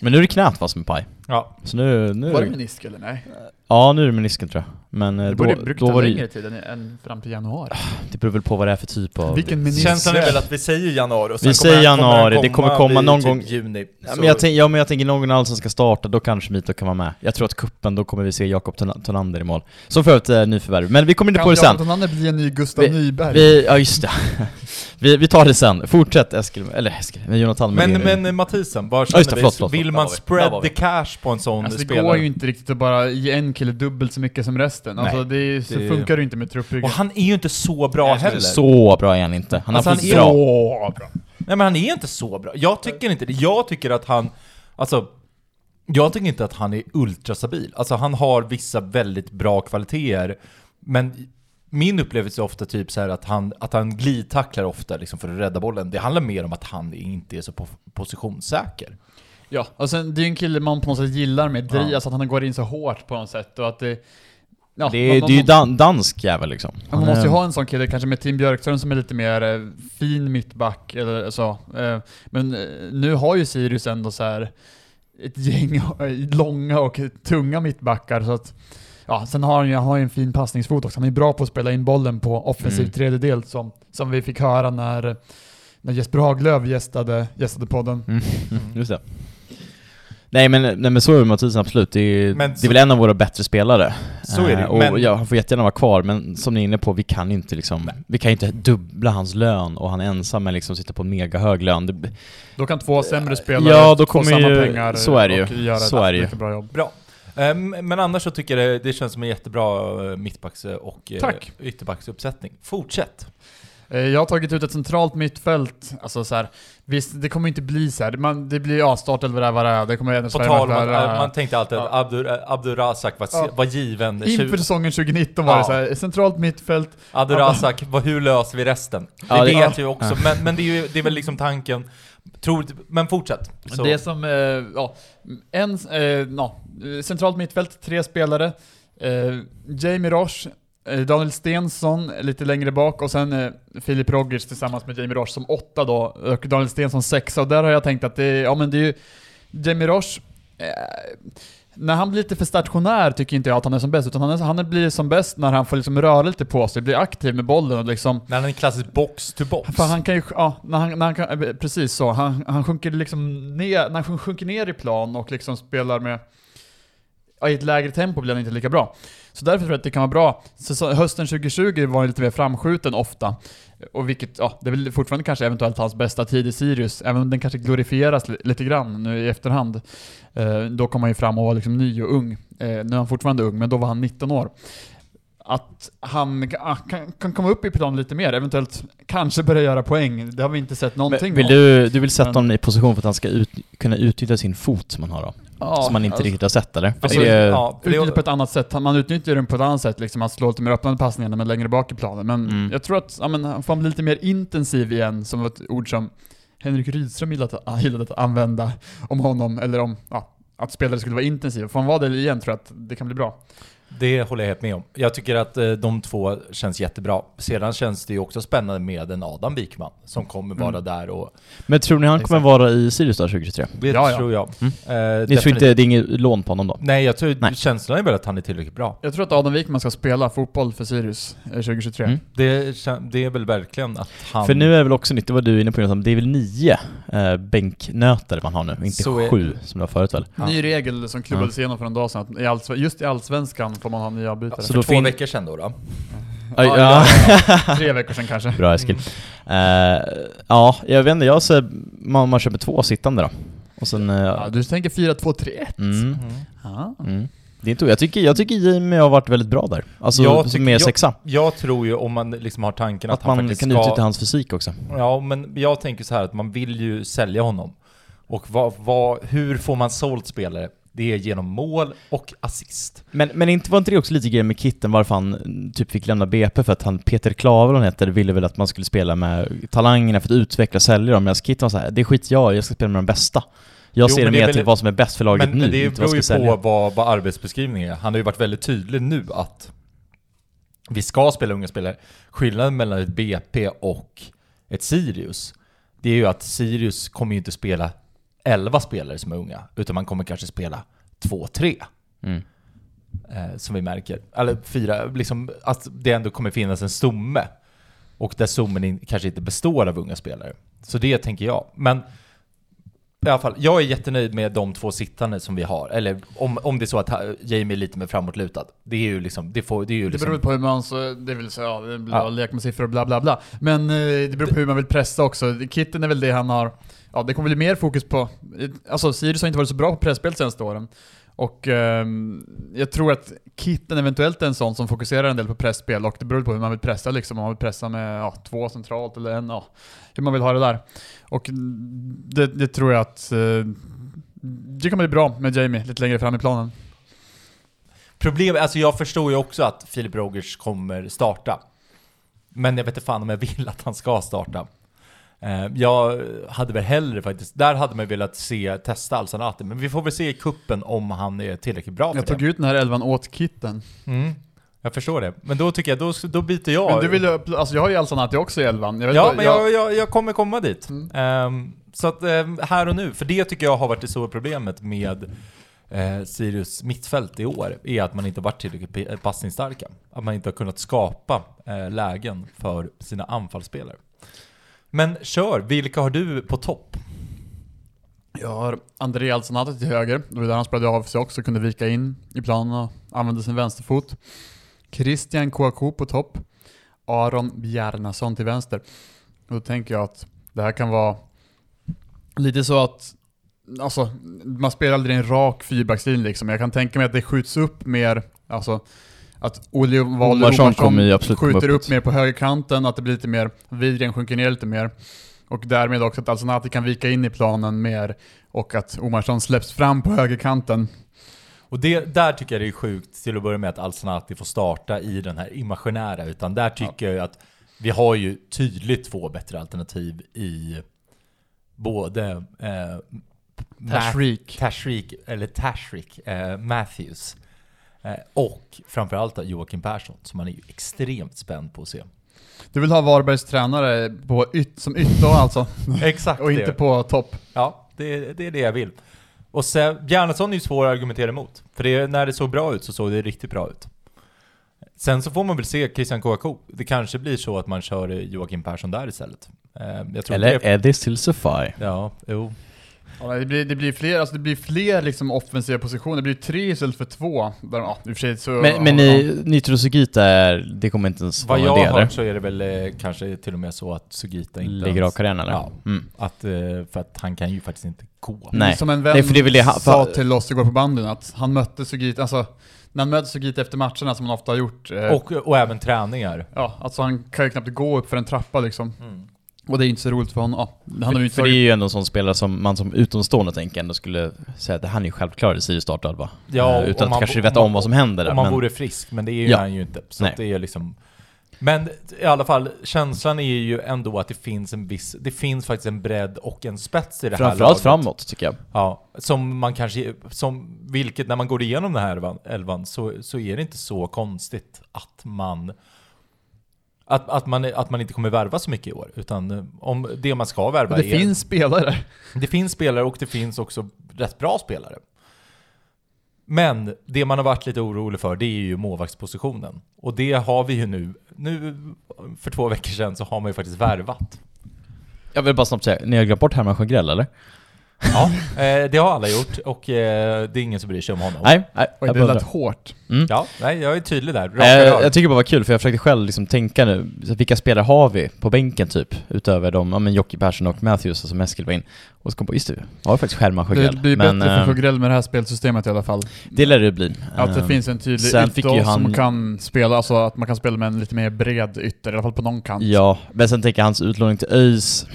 Men nu är det knät va som är paj. Ja. Så nu, nu Var det menisk eller nej? Ja nu är det menisken tror jag. Men eh, Det då, borde, brukar då var längre det tid än, än fram till januari. Det beror väl på vad det är för typ av... Vilken menisk? Känslan är väl att vi säger januari och sen Vi säger kommer, januari, kommer det kommer komma någon typ gång- juni. Ja men, jag tänk, ja men jag tänker någon gång Allsvenskan ska starta, då kanske Mito kan vara med. Jag tror att kuppen då kommer vi se Jakob Ton- Tonander i mål. Som för övrigt är nyförvärv. Men vi kommer inte på det sen. Kan Jakob bli en ny Gustav Vi- Nyberg? Vi, ja just det. *laughs* vi, vi tar det sen. Fortsätt Eskil, eller Eskil, men Jonathan Men, det. men Mathisen, vad Ja, känner just det, vi? förlåt, förlåt, Vill man var spread var the vi. cash på en sån Alltså det spelare? går ju inte riktigt att bara ge en kille dubbelt så mycket som resten. Alltså Nej, det, är- så det- funkar det inte med truppbygge. Och han är ju inte så bra heller. Så bra är han inte. Han Alltså, han är- bra. Så bra. Nej men han är inte så bra. Jag tycker inte det. Jag tycker att han, alltså, jag tycker inte att han är ultrastabil. Alltså han har vissa väldigt bra kvaliteter, men min upplevelse är ofta typ så här att han, att han glidtacklar ofta liksom för att rädda bollen. Det handlar mer om att han inte är så po positionssäker. Ja, och sen det är ju en kille man på något sätt gillar med driv, Ja. alltså att han går in så hårt på något sätt och att det... Ja, det, är, man- det är ju man- dan dansk jävel liksom. Man Han måste ju ha en sån kille, kanske med Tim Björkström som är lite mer eh, fin mittback eller så. Eh, men eh, nu har ju Sirius ändå så här ett gäng *laughs* eh, långa och tunga mittbackar så att Ja, sen har han ju han har ju en fin passningsfot också. Han är bra på att spela in bollen på offensiv Mm. tredjedel som, som vi fick höra när, när Jesper Haglöf gästade, gästade podden. Mm, mm, *laughs* just det. Nej men, nej men så är det med Mathisen absolut. Det är, Men det så- är väl en av våra bättre spelare. Så är det, Eh, Och men- ja, han får jättegärna vara kvar, men som ni är inne på, vi kan inte liksom, Nej. vi kan inte dubbla hans lön och han ensam men liksom sitter på en mega hög lön. Det, Då kan två sämre spelare Ja, då få kommer samma ju- pengar så är det ju. och göra Så ett är det ju. mycket bra jobb. Bra. Ehm, Men annars så tycker jag det, det känns som en jättebra eh, mittbacks och eh, Tack. ytterbacksuppsättning. Fortsätt! Eh, Jag har tagit ut ett centralt mittfält, alltså så här, visst det kommer inte bli så här. Man, det blir ja, startelva där vad det är, det kommer ändå På tal om att eh, man tänkte alltid att Abdur, eh, Abdurazak var, Ja. var given. Inför 20 säsongen 2019 var Ja. det så här, centralt mittfält, Abdurazak, vad, hur löser vi resten? Ja, det det- vet vi också, men, men det, är ju, det är väl liksom tanken. Tror, men fortsätt. Så. Det som, eh, ja, en, eh, ja, centralt mittfält, tre spelare. Eh, Jamie Roche, Daniel Stensson lite längre bak och sen eh, Filip Rogic tillsammans med Jamie Roche som åtta då och Daniel Stensson sexa och där har jag tänkt att det, ja men det är ju Jamie Roche eh, när han blir lite för stationär tycker inte jag att han är som bäst, utan han, är, han blir som bäst när han får liksom röra lite på sig, blir aktiv med bollen och liksom När han är klassisk box to box. för han kan ju, ja, när han, när han kan, eh, precis så. Han, han sjunker liksom ner, när han sjunker ner i plan och liksom spelar med, ja, i ett lägre tempo blir han inte lika bra. Så därför tror jag att det kan vara bra. Så, hösten 2020 var han lite mer framskjuten ofta. Och vilket, ja, det är väl fortfarande kanske eventuellt hans bästa tid i Sirius, även om den kanske glorifieras li- lite grann nu i efterhand. Eh, då kom han ju fram och var liksom ny och ung. Eh, nu är han fortfarande ung, men då var han 19 år. Att han ah, kan, kan komma upp i plan lite mer, eventuellt kanske börja göra poäng. Det har vi inte sett någonting men vill av. du, du vill sätta honom i position för att han ska ut, kunna utnyttja sin fot som han har då? Ja, som man inte alltså, riktigt har sett eller? Alltså, det är, ja, det- på ett annat sätt. Man utnyttjar den på ett annat sätt, liksom att slå lite mer öppnande passningar men längre bak i planen. Men Mm. jag tror att, ja men han får bli lite mer intensiv igen, som var ett ord som Henrik Rydström gillade att, gillade att använda om honom, eller om, ja, att spelare skulle vara intensiva. Får han vara det igen tror jag att det kan bli bra. Det håller jag helt med om. Jag tycker att eh, de två känns jättebra. Sedan känns det ju också spännande med en Adam Wikman som kommer vara Mm. där och men tror ni han kommer vara i Sirius då 2023? det Ja, ja. tror jag. Mm. Eh, Ni tror inte det är inget lån på honom då? Nej, jag tror Nej. känslan är väl att han är tillräckligt bra. Jag tror att Adam Wikman ska spela fotboll för Sirius eh, 2023. Mm. Det, det är väl verkligen att han... För nu är det väl också nytt, det var du inne på Jonathan, det är väl nio eh, bänknötare man har nu, inte Så är- sju som det var förut väl? Ja. Ny regel som klubbades igenom för en dag sedan, just i Allsvenskan får man ha nya avbytare. Så för då två veckor sedan då, då. Aj, Ja, ja. ja. *laughs* Tre veckor sedan kanske. Bra Eskil. Eh, ja, jag vet inte, jag ser man, man köper två sittande då. Och sen... Ja, du tänker 4-2-3-1? mm, Ja. mm. Det är inte, jag, tycker, jag tycker Jamie har varit väldigt bra där. Alltså Jag tycker- med jag- sexa. Jag tror ju om man liksom har tanken att, Att han man faktiskt kan ska... utnyttja hans fysik också. Ja, men jag tänker så här att man vill ju sälja honom. Och vad, vad, hur får man sålt spelare? Det är genom mål och assist. Men, men inte, var inte det också lite grejen med Kitten varför han mm, typ fick lämna BP för att han, Peter Klaver heter, ville väl att man skulle spela med talangerna för att utveckla och sälja dem, medan Kitten var så här, det skiter jag jag ska spela med de bästa. Jag Jo, ser det mer väl- till vad som är bäst för laget Men, nu, men det beror ju på vad, vad arbetsbeskrivningen är. Han har ju varit väldigt tydlig nu att vi ska spela unga spelare. Skillnaden mellan ett BP och ett Sirius, det är ju att Sirius kommer ju inte spela 11 spelare som är unga, utan man kommer kanske spela 2-3. Mm. eh, som vi märker. Eller fyra, liksom att det ändå kommer finnas en stomme. Och där stommen in, kanske inte består av unga spelare. Så det tänker jag. Men i alla fall, jag är jättenöjd med de två sittande som vi har. Eller om, om det är så att Jamie är lite mer framåtlutad. Det är ju liksom, det får, det är ju Det liksom... beror på hur man, så, det vill säga, ja, det blir Ja. ja. lek med siffror och bla bla bla. Men eh, det beror på hur man vill pressa också. Kitten är väl det han har, ja det kommer bli mer fokus på, alltså Sirius har inte varit så bra på presspel de senaste åren. Och eh, jag tror att Kitten eventuellt är en sån som fokuserar en del på presspel och det beror på hur man vill pressa liksom. Om man vill pressa med ja, två centralt eller en, ja, hur man vill ha det där. Och det, det tror jag att eh, det kommer bli bra med Jamie lite längre fram i planen. Problem, alltså jag förstår ju också att Filip Rogers kommer starta. Men jag vet inte fan om jag vill att han ska starta. Eh, Jag hade väl hellre faktiskt, där hade man velat se, testa Alsanati, men vi får väl se i kuppen om han är tillräckligt bra för Jag tog det. ut den här elvan åt kitten. Mm, jag förstår det. Men då tycker jag, då, då byter jag. Men du vill ju, alltså jag har ju Alsanati också i elvan. Ja, bara- men jag, jag, jag kommer komma dit. Mm. Ehm, så att ehm, här och nu, för det tycker jag har varit det stora problemet med eh, Sirius mittfält i år, är att man inte har varit tillräckligt passningsstarka. Att man inte har kunnat skapa eh, lägen för sina anfallsspelare. Men kör, vilka har du på topp? Jag har André Alsonati till höger, det var där han spelade av sig också, kunde vika in i planen och använde sin vänsterfot. Christian Kouakou på topp. Aron Bjarnason till vänster. Och då tänker jag att det här kan vara lite så att, alltså, man spelar aldrig en rak fyrbackslinje liksom. Jag kan tänka mig att det skjuts upp mer, alltså att Olle Omarsson skjuter upp mer på högerkanten, att det blir lite mer, Widgren sjunker ner lite mer. Och därmed också att Alsanati kan vika in i planen mer och att Omarsson släpps fram på högerkanten. Och det, där tycker jag det är sjukt till att börja med att Alsanati får starta i den här imaginära, utan där tycker jag ju att vi har ju tydligt två bättre alternativ i både eh, Tashreeq. Tashreeq, eller Tashreeq, eh, Matthews. Eh, och framförallt Joakim Persson, som man är ju extremt spänd på att se. Du vill ha Varbergs tränare på yt, som ytter alltså, *laughs* Exakt och inte på topp. Ja, det, det är det jag vill. Och sen, Bjarnason är ju svår att argumentera emot. För det, när det såg bra ut så såg det riktigt bra ut. Sen så får man väl se Christian Kouakou. Det kanske blir så att man kör Joakim Persson där istället. Eh, Jag tror Eller det, Eddie Silsify. Ja, jo. Ja, det, blir, det blir fler, alltså det blir fler liksom offensiva positioner, det blir tre istället för två. Där, ja, i och för sig så... Men, men ja, i Nitro Sugita är, det kommer inte ens Vad vara jag det har hört så är det väl eh, kanske till och med så att Sugita inte Lägger av ens- karriären eller? Ja. Mm. Att, eh, för att han kan ju faktiskt inte gå. Nej. Som en vän Nej, för det väl det han- sa för- till oss igår på bandyn, att han mötte Sugita, alltså när han möter Sugita efter matcherna som han ofta har gjort, eh, Och, och även träningar. ja, alltså han kan ju knappt gå upp för en trappa liksom. Mm. Och det är inte så roligt för honom. Ja, han har För, inte för det är ju ändå en sån spelare som man som utomstående tänker ändå skulle säga att han är ju självklar i Sirius startelva. Ja, och utan om att man- kanske om veta man- om vad som händer där. Om man men, vore frisk, men det är ju Ja. han ju inte. Så det är liksom... Men i alla fall, känslan är ju ändå att det finns en viss... Det finns faktiskt en bredd och en spets i det här framförallt laget. framåt tycker jag. Ja, som man kanske... Som, vilket, när man går igenom den här elvan, elvan så, så är det inte så konstigt att man... Att, att, man, att man inte kommer värva så mycket i år, utan eh, om det man ska värva Det är... finns spelare. Det finns spelare och det finns också rätt bra spelare. Men det man har varit lite orolig för, det är ju målvaktspositionen. Och det har vi ju nu. Nu, för två veckor sedan, så har man ju faktiskt värvat. Jag vill bara snabbt säga, ni har glömt bort Herman Sjögrell eller? Ja, eh, det har alla gjort och eh, det är ingen som bryr sig om honom. Nej, nej. Oj, det lät hårt. Mm. Ja, nej, jag är tydlig där. Eh, Raka rör. jag tycker bara det var kul, för jag försökte själv liksom tänka nu, vilka spelare har vi på bänken typ? Utöver de, ja men Jocke Persson och Matthews som Eskil var in. Och så kom jag på, just det, vi har faktiskt Det Sjögrell. blir Men bättre för eh, Sjögrell med det här spelsystemet i alla fall. det lär det bli. Att det Eh, finns en tydlig sen fick ju ytter han- som kan spela, alltså att man kan spela med en lite mer bred ytter, i alla fall på någon kant. Ja, men sen tänker jag hans utlåning till ÖIS,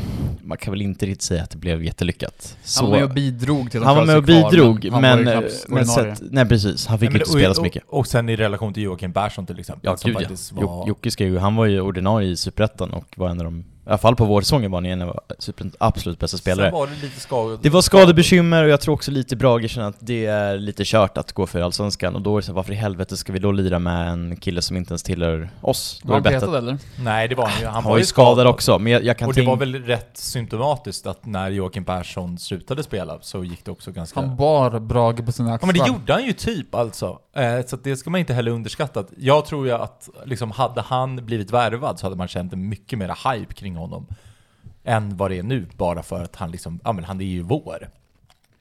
man kan väl inte riktigt säga att det blev jättelyckat. Så, Han var med och bidrog till att han var med och kvar, bidrog, han men, var ju men, knappt men sett, nej precis, han fick Nej, men inte spela så mycket. Och, sen i relation till Joakim Persson till exempel, Ja, som gud ja. faktiskt var... Jocke ska ju, han var ju ordinarie i Superettan och var en av de, i alla fall på vårsäsongen var han en av Superettans absolut bästa spelare. Sen var det lite skador. Det var skadebekymmer och jag tror också lite Brage känner att det är lite kört att gå för Allsvenskan och då är det så här, varför i helvete ska vi då lira med en kille som inte ens tillhör oss? Då Var han petad att, eller? Nej, det var han ju. Han, han var ju skadad också, men jag, jag kan Och det var väl rätt symptomatiskt att när Joakim Persson slutade spela så gick det också ganska... Han bar Brage på sina Ja axlar. men det gjorde han ju typ alltså. Eh, så att det ska man inte heller underskatta. Jag tror ju att liksom, hade han blivit värvad så hade man känt en mycket mer hype kring honom. Än vad det är nu, bara för att han liksom, ja men han är ju vår.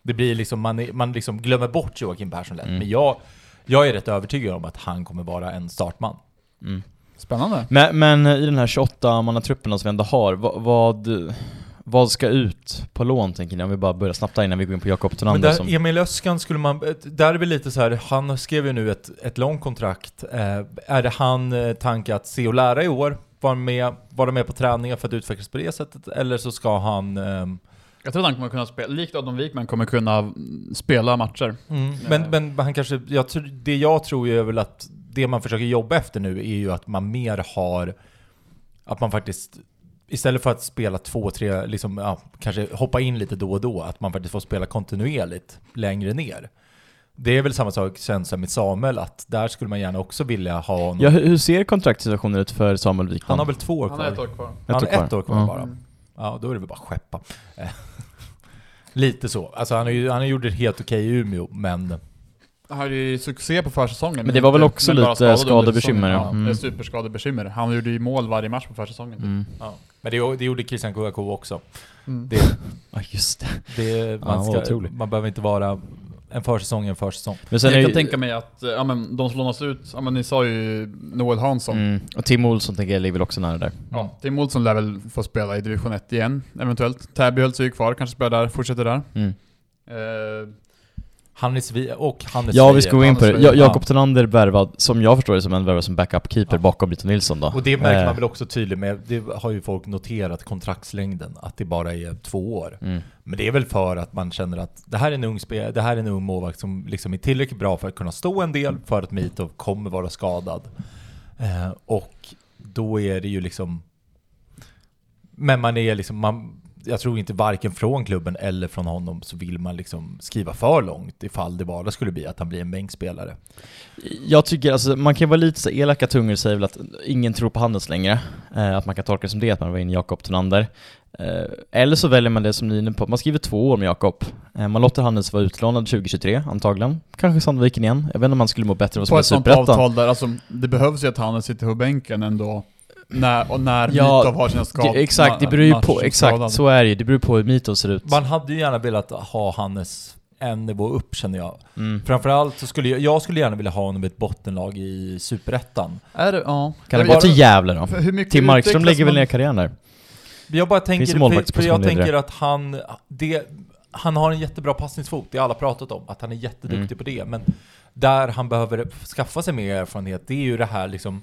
Det blir liksom, man, är, man liksom glömmer bort Joakim Persson lätt. Mm. Men jag, jag är rätt övertygad om att han kommer vara en startman. Mm. Spännande. Men, men i den här 28-mannatruppen som vi ändå har, vad, vad, vad ska ut på lån tänker ni? Om vi bara börjar snabbt där innan vi går in på Jakob Tonander där, som... Emil Öskan skulle man, där är det lite så här, han skrev ju nu ett, ett långt kontrakt. Eh, är det han eh, tanke att se och lära i år, vara med, vara med på träningar för att utvecklas på det sättet? Eller så ska han, eh, Jag tror att han kommer kunna spela, likt Adam Wikman kommer kunna spela matcher. Mm. Men, men han kanske, jag det jag tror är väl att det man försöker jobba efter nu är ju att man mer har, att man faktiskt Istället för att spela två, tre, liksom, ja, kanske hoppa in lite då och då, att man faktiskt får spela kontinuerligt längre ner. Det är väl samma sak känns som med Samuel, att där skulle man gärna också vilja ha honom. Ja, hur ser kontraktssituationen ut för Samuel Wikman? han har väl två år Han kvar? har ett år kvar. Han har ett år kvar Ja. bara. Ja, då är det väl bara att skeppa. Eh, *laughs* Lite så. Alltså han har ju han har gjort det helt okej i Umeå, men Han hade ju succé på försäsongen. Men det var väl också lite skadebekymmer, ja. Ja, Mm. det är superskadebekymmer. Han gjorde ju mål varje match på försäsongen. Mm. Ja. Men det, det gjorde Christian Kouakou också. Mm. Det, *laughs* Ja, just det. det, Ja, man, vad ska, otroligt. man behöver inte vara en försäsong är en försäsong. Men sen jag kan ju- tänka mig att, ja men de som lånas ut, ja men ni sa ju Noel Hansson. Mm. Och Tim Olsson tänker jag ligger väl också nära där. Ja, Tim Olsson lär väl få spela i division 1 igen, eventuellt. Täby höll sig ju kvar, kanske spelar där, fortsätter där. Mm. Eh, Hannes Vi och Hannes Ja, vi ska gå in på det. Ja. Jakob Tonander värvad, som jag förstår det, som en värvad som backup-keeper Ja. bakom Brito Nilsson då. Och det märker Eh, man väl också tydligt med, det har ju folk noterat, kontraktslängden, att det bara är två år. Mm. Men det är väl för att man känner att det här är en ung, spel, det här är en ung målvakt som liksom är tillräckligt bra för att kunna stå en del, för att Mitov kommer vara skadad. Eh, och då är det ju liksom... Men man är liksom, man, jag tror inte varken från klubben eller från honom så vill man liksom skriva för långt ifall det bara skulle bli att han blir en bänkspelare. Jag tycker, alltså man kan vara lite så elaka tungor säger väl att ingen tror på Handels längre. Eh, att man kan tolka det som det, att man var in Jakob Tonander. Eh, eller så väljer man det som ni är inne på, man skriver två år med Jakob. Eh, man låter Handels vara utlånad 2023 antagligen. Kanske Sandviken igen. Jag vet inte om man skulle må bättre av att på spela ett sånt Superettan. avtal där, alltså det behövs ju att han sitter på bänken ändå. När, och när Ja, Mitov har sina skador. Det, exakt, det beror ju på, exakt, så är det ju. Det beror på hur Mito ser ut. Man hade ju gärna velat ha Hannes en nivå upp känner jag. Mm. Framförallt så skulle jag, jag skulle gärna vilja ha honom i ett bottenlag i Superettan. Är det, ja. Kan Jag gå till Gävle då? för Hur mycket Tim Markström lägger väl ner karriären där? Jag bara tänker, det för, för jag tänker att han, det, han har en jättebra passningsfot, det har alla pratat om, att han är jätteduktig Mm. på det. Men där han behöver skaffa sig mer erfarenhet, det är ju det här liksom,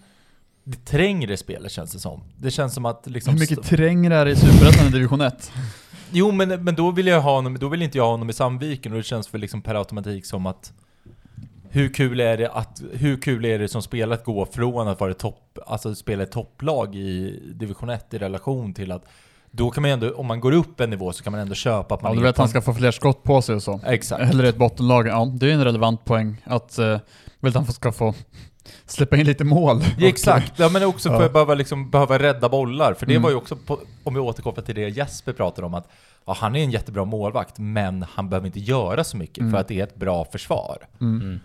det trängre spelet känns det som. Det känns som att liksom... Hur mycket trängre är det i Superettan i division 1? *laughs* Jo men, men då vill jag ha honom, då vill inte jag ha honom i Sandviken och det känns väl liksom per automatik som att hur kul är det att, hur kul är det som spelare att gå från att vara topp, alltså spela ett topplag i division 1 i relation till att då kan man ju ändå, om man går upp en nivå så kan man ändå köpa att man Ja, du vet att han ska få fler skott på sig och så. Exakt. Eller ett bottenlag. Ja, det är en relevant poäng. Att uh, vill att han ska få släppa in lite mål. Ja, exakt, ja, men också för Ja. att behöva, liksom, behöva rädda bollar. För det Mm. var ju också, på, om vi återkopplar till det Jesper pratade om, att ja, han är en jättebra målvakt, men han behöver inte göra så mycket Mm. för att det är ett bra försvar. Mm. Mm.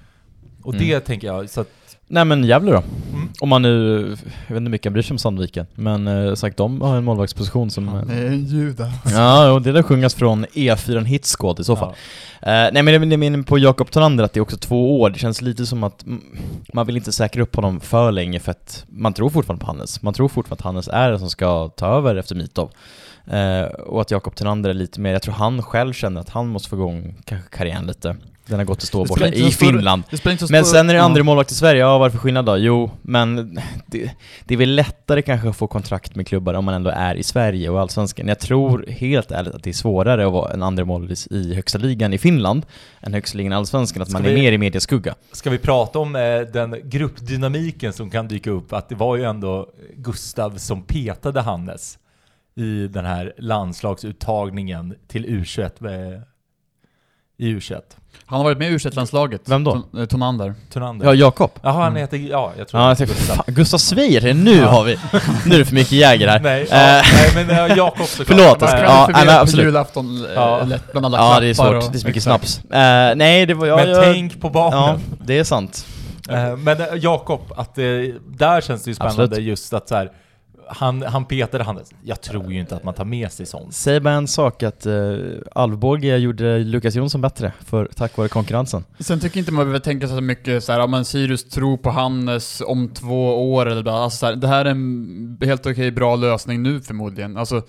Och Mm. det tänker jag, så att Nej men Gävle då? Mm. Om man nu, jag vet inte hur mycket han bryr sig om Sandviken, men eh, sagt de har en målvaktsposition som... Han eh, är en juda. Ja, och det där sjungas från E4 Hitsquad i så fall. Ja. Eh, nej men det min på Jakob Tonander att det är också två år, det känns lite som att man vill inte säkra upp honom för länge för att man tror fortfarande på Hannes. Man tror fortfarande att Hannes är den som ska ta över efter Mitov. Eh, och att Jakob Tonander är lite mer, jag tror han själv känner att han måste få igång kanske karriären lite. Den har gått att stå Det borta i Finland. Men sen är det ja. andra målvakt i Sverige, ja varför skillnad då? Jo, men det, det är väl lättare kanske att få kontrakt med klubbar om man ändå är i Sverige och Allsvenskan. Jag tror helt ärligt att det är svårare att vara en andra målis i högsta ligan i Finland än högsta ligan i Allsvenskan, att Ska man är vi- mer i medieskugga. Ska vi prata om eh, den gruppdynamiken som kan dyka upp? Att det var ju ändå Gustav som petade Hannes i den här landslagsuttagningen till U21 med, i U21. Han har varit med i u landslaget Vem då? Ton- eh, Tonander. Tunander. Ja, Jakob. Jaha, han Mm. heter, ja jag tror Ja, jag Gustav. Gustav Sveijer, nu Ja. har vi, nu är det för mycket Jäger här. Nej, Eh. ja, nej men uh, Jakob såklart. Förlåt, Man ja, nej, men absolut. julafton eh, Ja. lätt bland alla Ja, det är svårt, och- det är så mycket exakt. snaps. Eh, nej, det var, ja, Men jag, tänk på barnen. ja, det är sant. Eh, Men eh, Jakob, att eh, där känns det ju spännande Absolut. just att så här, han, han petade Hannes. Jag tror ju inte att man tar med sig sånt. Säg bara en sak att uh, Alvborg gjorde Lukas Jonsson bättre, för, tack vare konkurrensen. Sen tycker inte man behöver tänka så mycket så här, ja men Sirius tror på Hannes om två år eller bla. Alltså så här, det här är en helt okej bra lösning nu förmodligen. Alltså,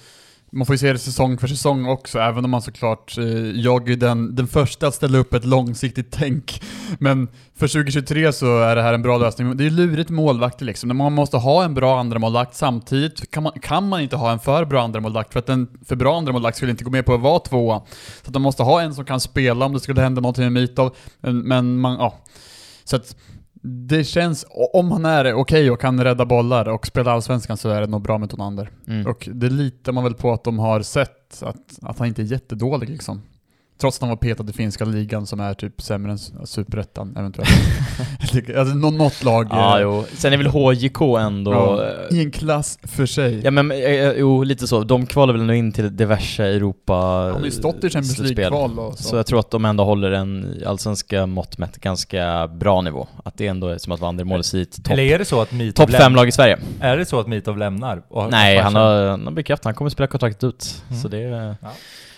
man får ju se det säsong för säsong också, även om man såklart, eh, jag är ju den, den första att ställa upp ett långsiktigt tänk. Men för 2023 så är det här en bra lösning. Det är ju lurigt med målvakter liksom. Man måste ha en bra andra målvakt samtidigt kan man, kan man inte ha en för bra andra målvakt för att en för bra andra målvakt skulle inte gå med på att vara tvåa. Så att man måste ha en som kan spela om det skulle hända någonting med Mitov. Men, men man, ja. Så att det känns, om han är okej okay och kan rädda bollar och spela Allsvenskan så är det nog bra med Tonander. Mm. Och det litar man väl på att de har sett, att, att han inte är jättedålig liksom. Trots att han var petad i finska ligan som är typ sämre än superettan eventuellt. *laughs* alltså något lag... Ja, jo. Sen är väl HJK ändå... Ja, I en klass för sig. Ja men, eh, jo lite så. De kvalar väl nu in till diverse Europa... De har ju stått i Champions League-kval och så. Så jag tror att de ändå håller en allsvenska mått mätt ganska bra nivå. Att det ändå är som att vara i topp... Eller är det så att Mitov Topp fem lag i Sverige. Är det så att Mitov lämnar? Nej, han har, han har bekräftat. Han kommer spela kontraktet ut. Mm. Så det... Ja.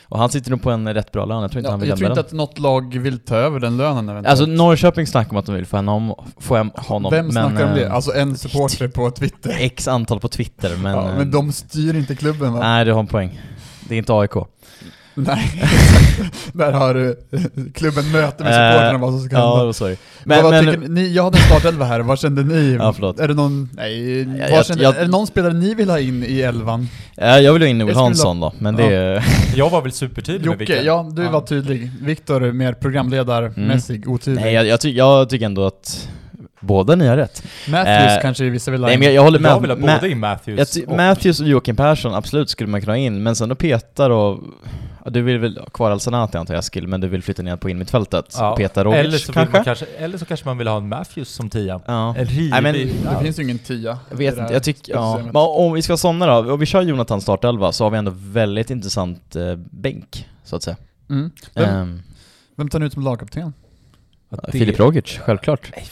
Och han sitter nog på en rätt bra lön, jag tror inte ja, han vill Jag tror inte den. att något lag vill ta över den lönen eventuellt. Alltså Norrköping snackar om att de vill få honom, få honom. Vem snackar om det? Eh, alltså en supporter på Twitter? X antal på Twitter, men... Ja, men de styr inte klubben va? Nej, du har en poäng. Det är inte AIK. Nej, *laughs* Där har du *laughs* klubben möte med supportrarna vad som ska hända. Ja, sorry. Men, vad, men, ni, ni, jag hade en startelva här, vad kände ni? Ja, förlåt. Är det någon, nej, jag, kände, jag, är det någon spelare ni vill ha in i elvan? Ja, jag vill ha in Noel Hansson då, men det ja. *laughs* Jag var väl supertydlig Jocke, med vilka. ja du ja. var tydlig. Viktor mer programledarmässig, mm. otydlig. Nej, jag, jag, ty jag tycker ändå att Båda ni har rätt. Matthews eh, kanske vissa vill ha in. Nej men jag, jag håller med. Jag vill ha både in Matthews och... Matthews och Joakim Persson, absolut skulle man kunna ha in, men sen att peta då du vill väl ha kvar Alsanati antar jag Eskil, men du vill flytta ner på innermittfältet? Ja. Peta Rogic eller så kanske? kanske? Eller så kanske man vill ha en Matthews som tia. Ja. Nej, men, det finns ju ingen tia. Jag vet inte, jag tycker, ja. Men om vi ska ha sådana då, om vi kör Jonathan startelva så har vi ändå väldigt intressant eh, bänk, så att säga. Mm. Vem, um, vem tar ni ut som lagkapten? Filip Rogic, självklart. Nej,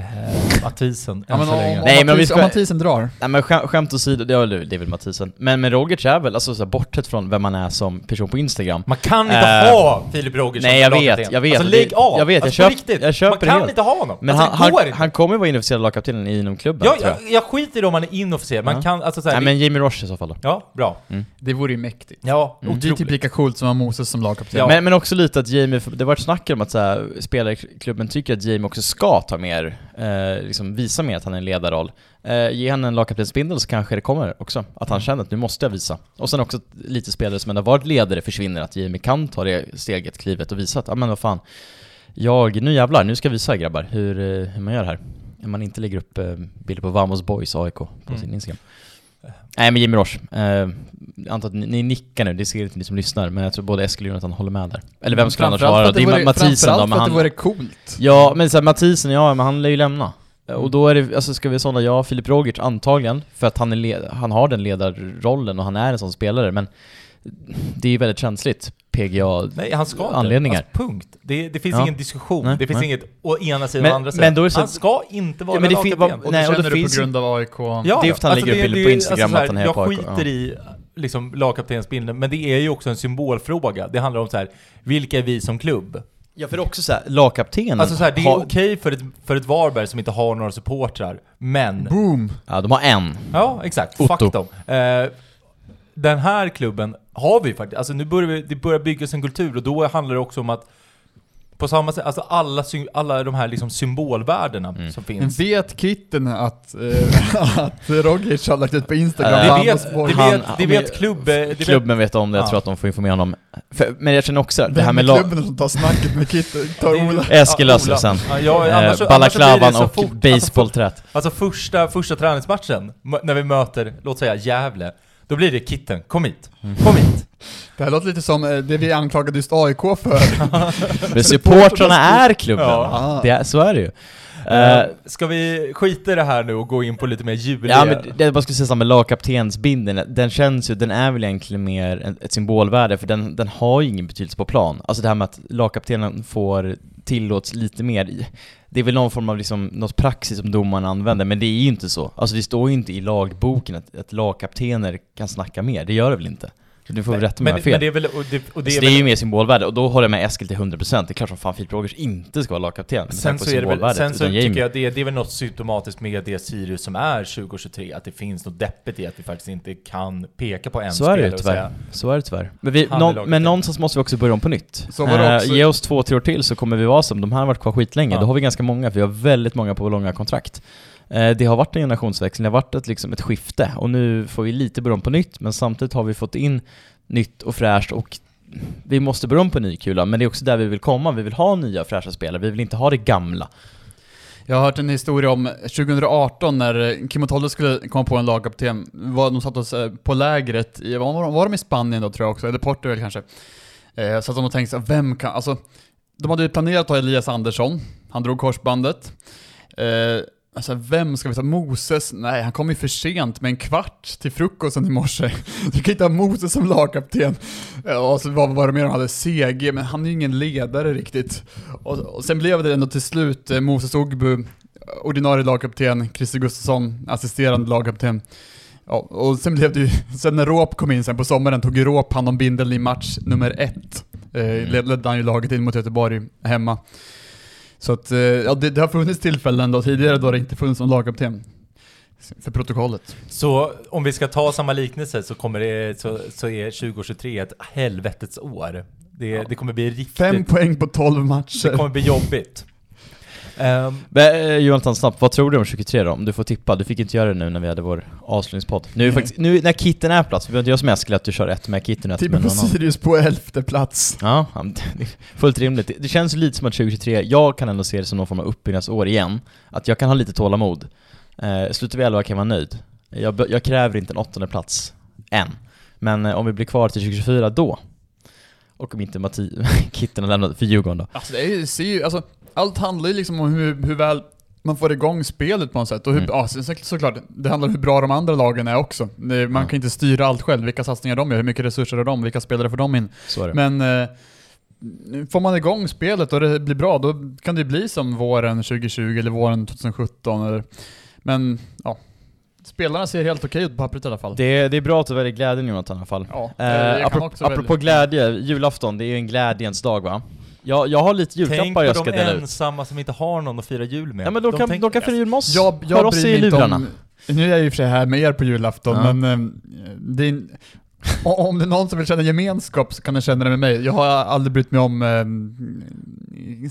Eh, Mathisen, ja, men om, om, Nej, men Mathisen, om Mathisen drar? Nej men skämt, skämt åsido, det, det är väl Mathisen. Men, men Rogic är väl, alltså så här, bortsett från vem man är som person på Instagram. Man kan inte uh, ha Filip Rogic Nej jag vet, jag vet. Alltså lägg av! Jag vet, alltså, jag, köp, jag köper Man kan helt. inte ha honom! Men alltså, han, han, han, kommer vara inofficiell lagkapten inom klubben ja, jag. Jag, jag skiter i om han är inofficiell, man uh. kan alltså såhär... Nej men Jamie Roche i så fall då. Ja, bra. Mm. Det vore ju mäktigt. Ja, mm. Det är typ lika coolt som att ha Moses som lagkapten. Ja. Men, men också lite att Jamie, det har varit snack om att såhär, spelarklubben tycker att Jamie också ska ta mer, eh, liksom visa mer att han är en ledarroll. Eh, ge henne en lagkaptensbindel så kanske det kommer också. Att han känner att nu måste jag visa. Och sen också lite spelare som ändå varit ledare försvinner, att Jamie kan ta det steget, klivet och visa att, ja men vad fan, jag, nu jävlar, nu ska jag visa grabbar hur, eh, hur man gör här. Man inte lägger upp eh, bilder på Vamos Boys AIK på mm. sin Instagram. Nej men Jimmy Roche, eh, jag antar att ni, ni, nickar nu, det ser inte ni som lyssnar, men jag tror både Eskil och Jonathan håller med där. Eller vem skulle annars vara? Det är Mathisen då, men han... att det vore coolt. Ja, men såhär Mathisen, ja men han lär ju lämna. Mm. Och då är det, alltså ska vi sådana, ja, Filip Rogic antagligen, för att han, är han har den ledarrollen och han är en sån spelare, men det är ju väldigt känsligt, PGA Nej, han ska anledningar. Inte. Alltså, punkt. Det, det finns ja. ingen diskussion. Nej, det finns nej. inget å ena sidan och andra sidan. Men då är så, han ska inte vara ja, men det lagkapten. Och nej, och det känner du på grund av AIK? Ja, det är för att han alltså lägger upp bilder på Instagram alltså, att han är på AIK. Jag skiter i liksom, lagkaptensbilden, men det är ju också en symbolfråga. Det handlar om så här, vilka är vi som klubb? Ja för också såhär, lagkaptenen Alltså såhär, det är har... okej för ett, för ett Varberg som inte har några supportrar, men... Boom! Ja, de har en. Ja, exakt. Otto. Fuck dem. Eh, den här klubben har vi faktiskt, alltså nu börjar vi, det börjar byggas en kultur och då handlar det också om att på samma sätt, alltså alla, alla de här liksom symbolvärdena mm. som finns. Men vet Kitten att, äh, *laughs* att Rogic har lagt ut på Instagram? Äh, det, vet, det, vet, det vet klubb, det Klubben vet om det, jag tror att de får informera honom. För, men jag känner också, Vem det här med lag... klubben som tar snacket med Kitten? *laughs* Tar Ola? Eskil löser sen. Ja, ja, annars, eh, Balaklavan och fort, baseballträt. Alltså, alltså första, första träningsmatchen, när vi möter, låt säga Gävle, då blir det Kitten, kom hit, kom hit. Det här låter lite som eh, det vi anklagade just AIK för. *laughs* Men *laughs* supportrarna är klubben, ja. det är, så är det ju. Uh, ska vi skita i det här nu och gå in på lite mer juliga? Ja men det jag bara skulle säga med lagkaptensbindeln, den känns ju, den är väl egentligen mer ett symbolvärde för den, den har ju ingen betydelse på plan. Alltså det här med att lagkaptenen får tillåts lite mer det är väl någon form av liksom, något praxis som domarna använder, men det är ju inte så. Alltså det står ju inte i lagboken att, att lagkaptener kan snacka mer, det gör det väl inte? Du får väl rätta mig om men, jag fel. men det är väl, och det, och det Så är det är väl ju mer symbolvärde, och då håller jag med Eskil till 100% Det är klart som fan Filip Rogers inte ska vara lagkapten Sen så, är det väl, sen så tycker jag det, det är väl något symptomatiskt med det Sirius som är 2023, att det finns något deppigt i att vi faktiskt inte kan peka på en Så är det spelare och tyvärr. säga Så är det tyvärr. Men, vi, är någon, men någonstans måste vi också börja om på nytt. Så var det Eh, också- ge oss två, tre år till så kommer vi vara som, de här har varit kvar skitlänge, Ja. då har vi ganska många, för vi har väldigt många på långa kontrakt. Eh, det har varit en generationsväxling, det har varit ett, liksom ett skifte, och nu får vi lite börja om på nytt, men samtidigt har vi fått in nytt och fräscht och vi måste börja om på ny kula, men det är också där vi vill komma, vi vill ha nya fräscha spelare, vi vill inte ha det gamla. Jag har hört en historia om 2018 när Kim och Tolle skulle komma på en lagkapten. De satt oss eh, på lägret, i, var, var- var de i Spanien då tror jag också, eller Portugal kanske. Eh, så att de har tänkt sig, vem kan, alltså, de hade ju planerat att ha Elias Andersson, han drog korsbandet. Eh, alltså vem ska vi ta? Moses? Nej, han kom ju för sent med en kvart till frukosten i morse. *laughs* Du kan inte ha Moses som lagkapten. Och så vad var det mer de hade? CG, men han är ju ingen ledare riktigt. Och, och sen blev det ändå till slut eh, Moses Ogbu, ordinarie lagkapten, Christer Gustafsson, assisterande lagkapten. Ja, och sen blev det ju, sen när Råp kom in sen på sommaren tog ju Råp hand om bindeln i match nummer ett. Eh, led- ledde han ju laget in mot Göteborg hemma. Så att, eh, ja det, det har funnits tillfällen då tidigare då det inte funnits någon lagkapten. För protokollet. Så om vi ska ta samma liknelse så kommer det, så, så är 2023 ett helvetets år. Det, Ja. det kommer bli riktigt, Fem poäng på 12 det matcher. kommer bli jobbigt. Ehm, Men, eh, Jonathan, snabbt, vad tror du om 23 då? Om du får tippa, du fick inte göra det nu när vi hade vår avslutningspodd. Nu, är faktiskt, nu när kitten är på plats, vi behöver inte göra som Eskil att du kör ett med kitten och ett Tippa med på någon annan. Sirius på elfte plats. Ja, fullt rimligt. Det- Det känns lite som att 2023, jag kan ändå se det som någon form av uppbyggnadsår igen. Att jag kan ha lite tålamod. Eh, slutar vi 11 kan jag vara nöjd. Jag, jag kräver inte en åttonde plats än. Men eh, om vi blir kvar till 2024 då, och om inte Matti, *laughs* Kitten har lämnat för Djurgården då. Alltså det är ju, ser ju, alltså, allt handlar ju liksom om hur, hur väl man får igång spelet på något sätt. Och hur, Mm. ja, så, så- såklart, det handlar om hur bra de andra lagen är också. Man Ja. kan inte styra allt själv, vilka satsningar de gör, hur mycket resurser har de, vilka spelare får de in. Men eh, får man igång spelet och det blir bra, då kan det bli som våren 2020 eller våren 2017. Eller, men ja, spelarna ser helt okej ut på pappret i alla fall. Det, det är bra att du väljer glädjen Jonathan i alla fall. ja, eh, apropå, apropå glädje, julafton, det är ju en glädjens dag va? Jag, jag har lite tänk på julklappar jag ska de dela ut. ensamma som inte har någon att fira jul med. Ja men de, kan, tänker- de kan fira jul med oss. Jag, Hör jag oss bryr i mig inte lurarna. om... Nu är jag i och för sig här med er på julafton, Ja. men eh, det är, o- om det är någon som vill känna gemenskap så kan den känna det med mig. Jag har aldrig brytt mig om eh,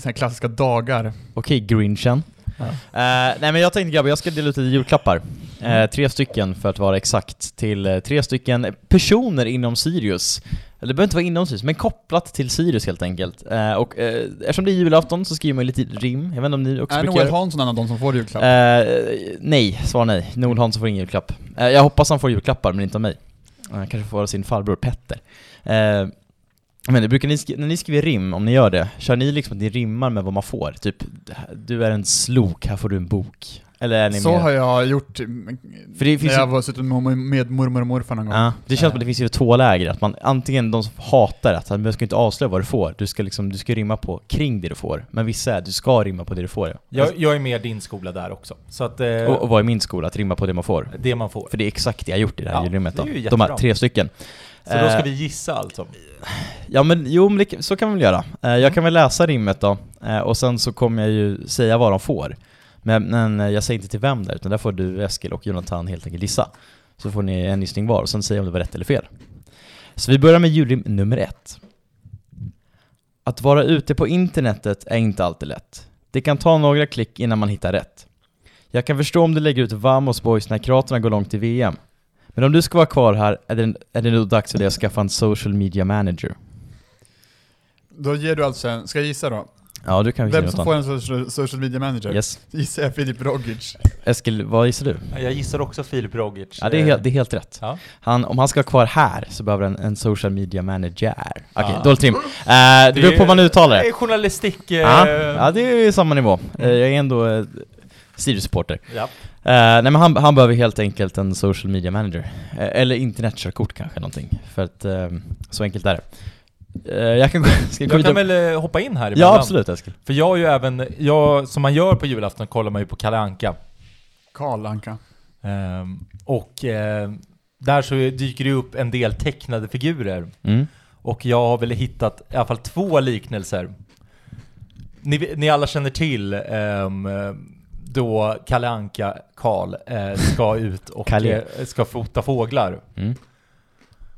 såna här klassiska dagar. Okej, Grinchen. Ja. Eh, nej men jag tänkte grabbar, jag ska dela ut lite julklappar. Eh, tre stycken för att vara exakt, till eh, tre stycken personer inom Sirius. Eller det behöver inte vara inom Sirius, men kopplat till Sirius helt enkelt. Och eftersom det är julafton så skriver man lite rim, jag vet inte om ni också Är brukar Noel Hansson en av de som får julklapp? Nej, svar nej. Noel Hansson får ingen julklapp. Jag hoppas han får julklappar, men inte av mig. Han kanske får sin farbror Petter. Eh, men det brukar ni, när ni skriver rim, om ni gör det, kör ni liksom att ni rimmar med vad man får? Typ, du är en slok, här får du en bok. Eller är ni Så mer... har jag gjort mm, För det när finns jag ju... var suttit med, mormor och morfar någon gång. Ja, det känns som att det finns ju två läger, att man antingen de som hatar att du ska inte avslöja vad du får, du ska liksom, du ska rimma på kring det du får. Men vissa är, du ska rimma på det du får ja. Jag, jag är med din skola där också. Så att, eh, Och, och vad är min skola? Att rimma på det man får. det man får. För det är exakt det jag har gjort i det här Ja, julrimmet det då. De här tre stycken. Så då ska Eh, vi gissa alltså? Ja men jo, men det, så kan vi väl göra. Eh, jag kan väl läsa rimmet då, eh, och sen så kommer jag ju säga vad de får. Men, men jag säger inte till vem där, utan där får du, Eskil och Jonathan helt enkelt gissa. Så får ni en gissning var, och sen säger jag om det var rätt eller fel. Så vi börjar med julrim nummer ett. Att vara ute på internetet är inte alltid lätt. Det kan ta några klick innan man hittar rätt. Jag kan förstå om du lägger ut Vamos boys när Kroaterna går långt i VM. Men om du ska vara kvar här är det, är det nog dags för dig att skaffa en social media manager. Då ger du alltså en, ska jag gissa då? Ja, du kan vi Vem som får annat. en social, social media manager? Yes. *laughs* Gissar jag Filip Rogic. Eskil, vad gissar du? Jag gissar också Filip Rogic. Ja, det är helt, det är helt rätt. Ja. Han, om han ska vara kvar här så behöver han en social media manager. Okej, Ja. dåligt rim. Eh, det beror på hur man uttalar Det det. är journalistik... eh, Ja, ja, det är samma nivå. Eh, jag är ändå eh, Sirius-supporter. ja. Eh, nej men han, han behöver helt enkelt en social media manager. Eh, eller internetkörkort kanske någonting. För att eh, så enkelt är det. Jag kan *laughs* ska jag Jag kan väl hoppa in här Ja emellan? absolut Eskil. För jag är ju även, jag, som man gör på julafton kollar man ju på Kalle Anka. Karl Anka. Ehm, och där så dyker det upp en del tecknade figurer. Mm. Och jag har väl hittat i alla fall två liknelser. Ni, ni alla känner till ehm, då Kalle Anka Karl eh, ska *laughs* ut och eh, ska fota fåglar. Mm.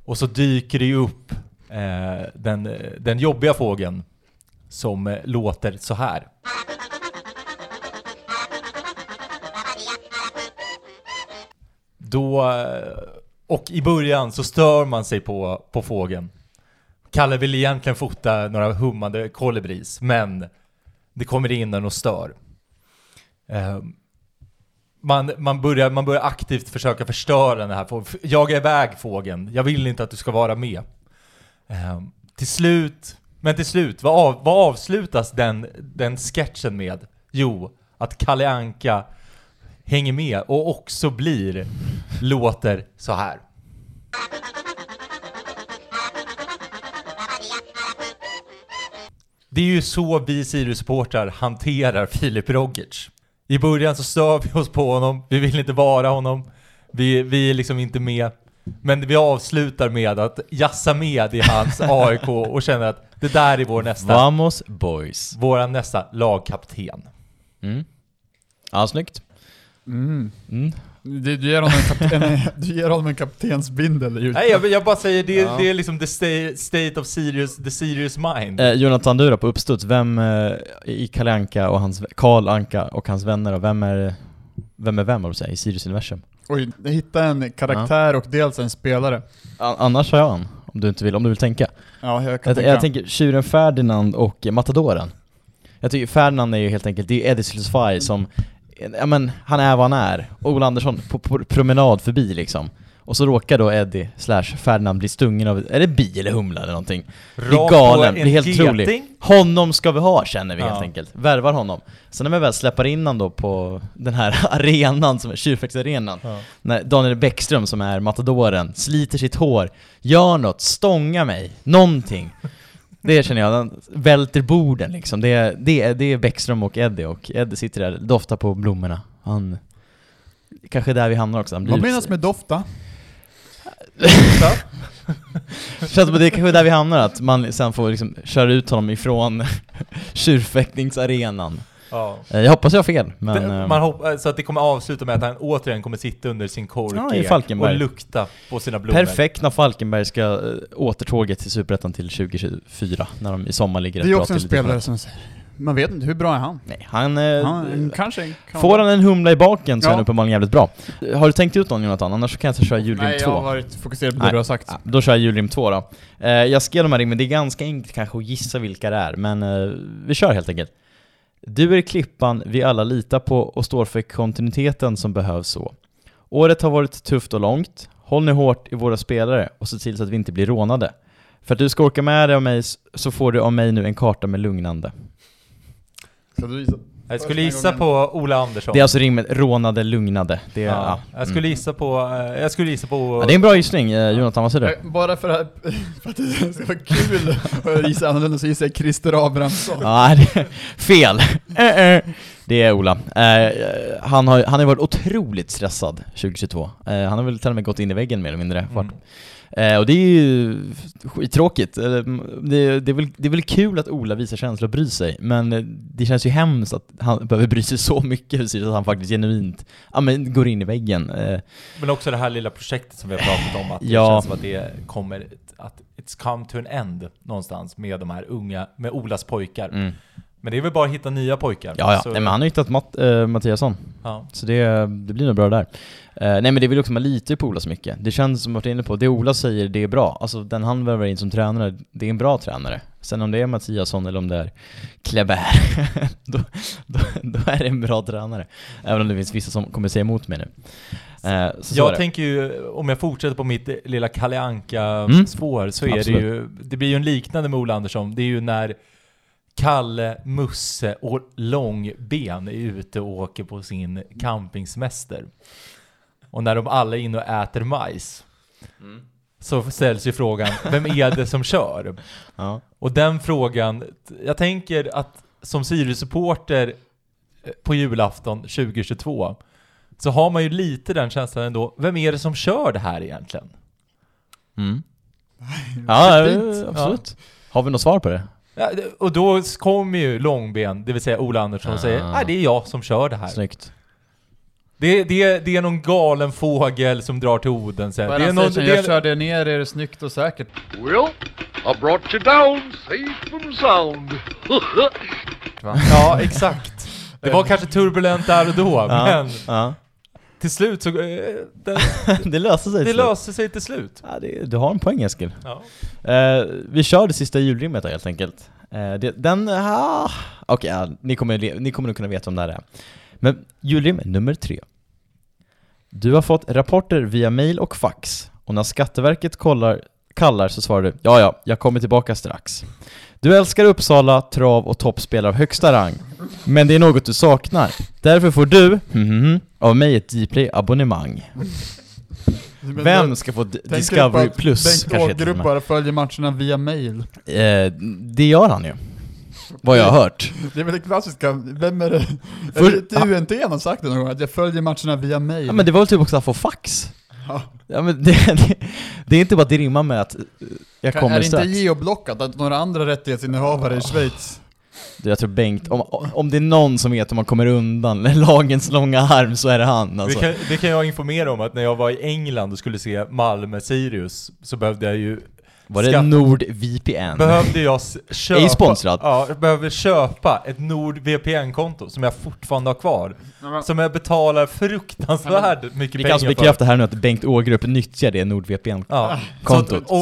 Och så dyker det ju upp eh, den, den jobbiga fågeln som eh, låter så här. Då, eh, och i början så stör man sig på, på fågeln. Kalle vill egentligen fota några hummande kolibris, men det kommer in en och stör. Ehm, man, man, börjar, man börjar aktivt försöka förstöra den här fågeln. Jaga iväg fågeln. Jag vill inte att du ska vara med. Eh, till slut, men till slut, vad, av, vad avslutas den, den sketchen med? Jo, att Kalle Anka hänger med och också blir, låter så här. Det är ju så vi Sirius-supportrar hanterar Filip Rogic. I början så stör vi oss på honom, vi vill inte vara honom, vi, vi är liksom inte med. Men vi avslutar med att jassa med i hans *laughs* AIK och känner att det där är vår nästa, Vamos boys. våran nästa lagkapten. Mm. Ja, snyggt. Mm. Mm. Du, du, ger honom en kapten, *laughs* du ger honom en kaptensbindel i Nej jag, jag bara säger, det, Ja. det är liksom the state, of Sirius, the Sirius mind. Eh, Jonathan Dura på uppstuds, vem eh, i Kalle Anka och hans, Karl Anka och hans vänner och vem är vem är vem, du säger, i Sirius Universum? Oj, jag hittade en karaktär och dels en spelare. A- annars har jag en, om du inte vill, om du vill tänka. Ja, jag kan Jag, tänka. jag tänker tjuren Ferdinand och Matadoren. Jag tycker Ferdinand är ju helt enkelt, det är Eddie Silsfaj som, ja men han är vad han är. Ola Andersson på, på promenad förbi liksom. Och så råkar då Eddie slash Ferdinand bli stungen av, är det bi eller humla eller någonting? På galen, är helt geting. otroligt. Honom ska vi ha känner vi Ja. helt enkelt. Värvar honom. Sen när vi väl släpper in honom då på den här *laughs* arenan, som är Tjurfäktsarenan, Ja. när Daniel Bäckström som är matadoren sliter sitt hår, gör något, stånga mig, någonting. Det känner jag, han välter borden liksom. Det är, det, är, det är Bäckström och Eddie och Eddie sitter där, doftar på blommorna. Han... Kanske är där vi hamnar också. Han Vad blir- menas med dofta? *laughs* Som att det är kanske där vi hamnar, att man sen får liksom köra ut honom ifrån *laughs* tjurfäktningsarenan. Ja. Eh, Jag hoppas jag har fel, men... det, eh, man hoppas så att det kommer avsluta med att han återigen kommer sitta under sin Ja, i korkek Falkenberg. och lukta på sina blommor. Perfekt när Falkenberg ska återtåget till Superettan till 2024, när de i sommar ligger Det är också en spelare som säger, man vet inte, hur bra är han? Nej, han... eh, Han kanske kan Får han en humla i baken så är Ja. han uppenbarligen jävligt bra. Har du tänkt ut någon Jonathan? Annars så kan jag köra julrim Nej, 2. jag har varit fokuserad på det Nej. du har sagt. Ja, då kör jag julrim 2 då. Eh, jag skrev de här rimmen, det är ganska enkelt kanske att gissa vilka det är, men eh, vi kör helt enkelt. Du är klippan vi alla litar på och står för kontinuiteten som behövs så. Året har varit tufft och långt. Håll nu hårt i våra spelare och se till så att vi inte blir rånade. För att du ska orka med dig av mig så får du av mig nu en karta med lugnande. Ska du visa? Jag skulle gissa på Ola Andersson. Det är alltså rimmet rånade, lugnade. Det är, ja. ja. Jag skulle mm. gissa på, eh, jag skulle gissa på... ja, det är en bra gissning, eh, Jonathan, vad säger du? Bara för att, *laughs* för att det ska vara kul att gissa annorlunda så gissar jag Christer Abrahamsson. Ja, *laughs* det är fel. Eh. Det är Ola. Eh, han, har, han har varit otroligt stressad 2022. Eh, han har väl till och med gått in i väggen mer eller mindre. Mm. Eh, och det är ju skittråkigt. Det, det, är väl, det är väl kul att Ola visar känslor och bryr sig, men eh, det känns ju hemskt att han *laughs* behöver bry sig så mycket så att han faktiskt genuint ja, men går in i väggen. Eh, Men också det här lilla projektet som vi har pratat om, att det Ja. känns som att det kommer, att it's come to an end någonstans med de här unga, med Olas pojkar. mm. Men det är väl bara att hitta nya pojkar. Ja, ja. Så- Nej, men han har hittat Matt, eh, Mattiasson. ja. Så det, det blir nog bra där. Eh, nej men det är väl också, man litar på Ola så mycket. Det känns som att jag är inne på, det Ola säger, det är bra. Alltså den han värvar in som tränare, det är en bra tränare. Sen om det är Mattiasson eller om det är Kleber, *laughs* då, då, då är det en bra tränare. Även om det finns vissa som kommer säga emot mig nu. Eh, så så Jag det. tänker ju, om jag fortsätter på mitt lilla Kalle Mm. Anka-spår, så är Absolut. det ju, det blir ju en liknande med Ola Andersson. Det är ju när Kalle, Musse och Långben är ute och åker på sin campingsemester. Och när de alla är inne och äter majs, Mm. så ställs ju frågan, vem är det som kör? *laughs* Ja. Och den frågan, jag tänker att som Sirius-supporter eh, på julafton 2022 så har man ju lite den känslan ändå, vem är det som kör det här egentligen? Mm. Ja, eh, absolut. Har vi något svar på det? Ja, det- och då kommer ju Långben, det vill säga Ola Andersson, och säger Ah. nej det är jag som kör det här. Snyggt. Det, det, det är någon galen fågel som drar till Odense. Det är är det någon, det Jag är, körde ner er snyggt och säkert. Well, I brought you down safe and sound. *laughs* ja, exakt. Det var kanske turbulent där och då, men ja. Till slut så... eh, Det, *laughs* det löser sig. det löser sig till slut. Ja, det, du har en poäng Eskil. Ja. Eh, vi kör det sista julrimmet då helt enkelt. Eh, det, den, ah, okej, ja, ni, kommer, ni kommer nog kunna veta om det här är. Men julrim nummer tre. Du har fått rapporter via mail och fax, och när Skatteverket kollar, kallar så svarar du ja, ja, jag kommer tillbaka strax. Du älskar Uppsala, trav och toppspel av högsta rang. Men det är något du saknar. Därför får du, mhm, av mig ett Dplay-abonnemang. Vem ska få D- Discovery Plus Bengt kanske heter det Ågerup med. bara följer matcherna via mail. Eh, det gör han ju. Vad jag har hört. Det är väl det klassiska, vem är det? För- För, det UNT har sagt det någon gång, att jag följer matcherna via mail. Ja men det var väl typ också att få fax? Ja. Ja men det, det, det är inte bara att det rimmar med att eh, jag Kan- kommer är det strax. inte geoblockat att några andra rättighetsinnehavare i Schweiz Du, Jag tror Bengt, om, om det är någon som vet hur man kommer undan *laughs* lagens långa arm så är det han alltså. Det, kan, det kan jag informera om att när jag var i England och skulle se Malmö-Sirius så behövde jag ju Var det NordVPN? Behövde jag *laughs* köpa... Är sponsrad. Ja, jag behövde köpa ett NordVPN-konto som jag fortfarande har kvar. Som jag betalar fruktansvärt mycket Vi pengar kan alltså för. bekräfta här nu att Bengt Ågrup nyttjar det NordVPN. Ja.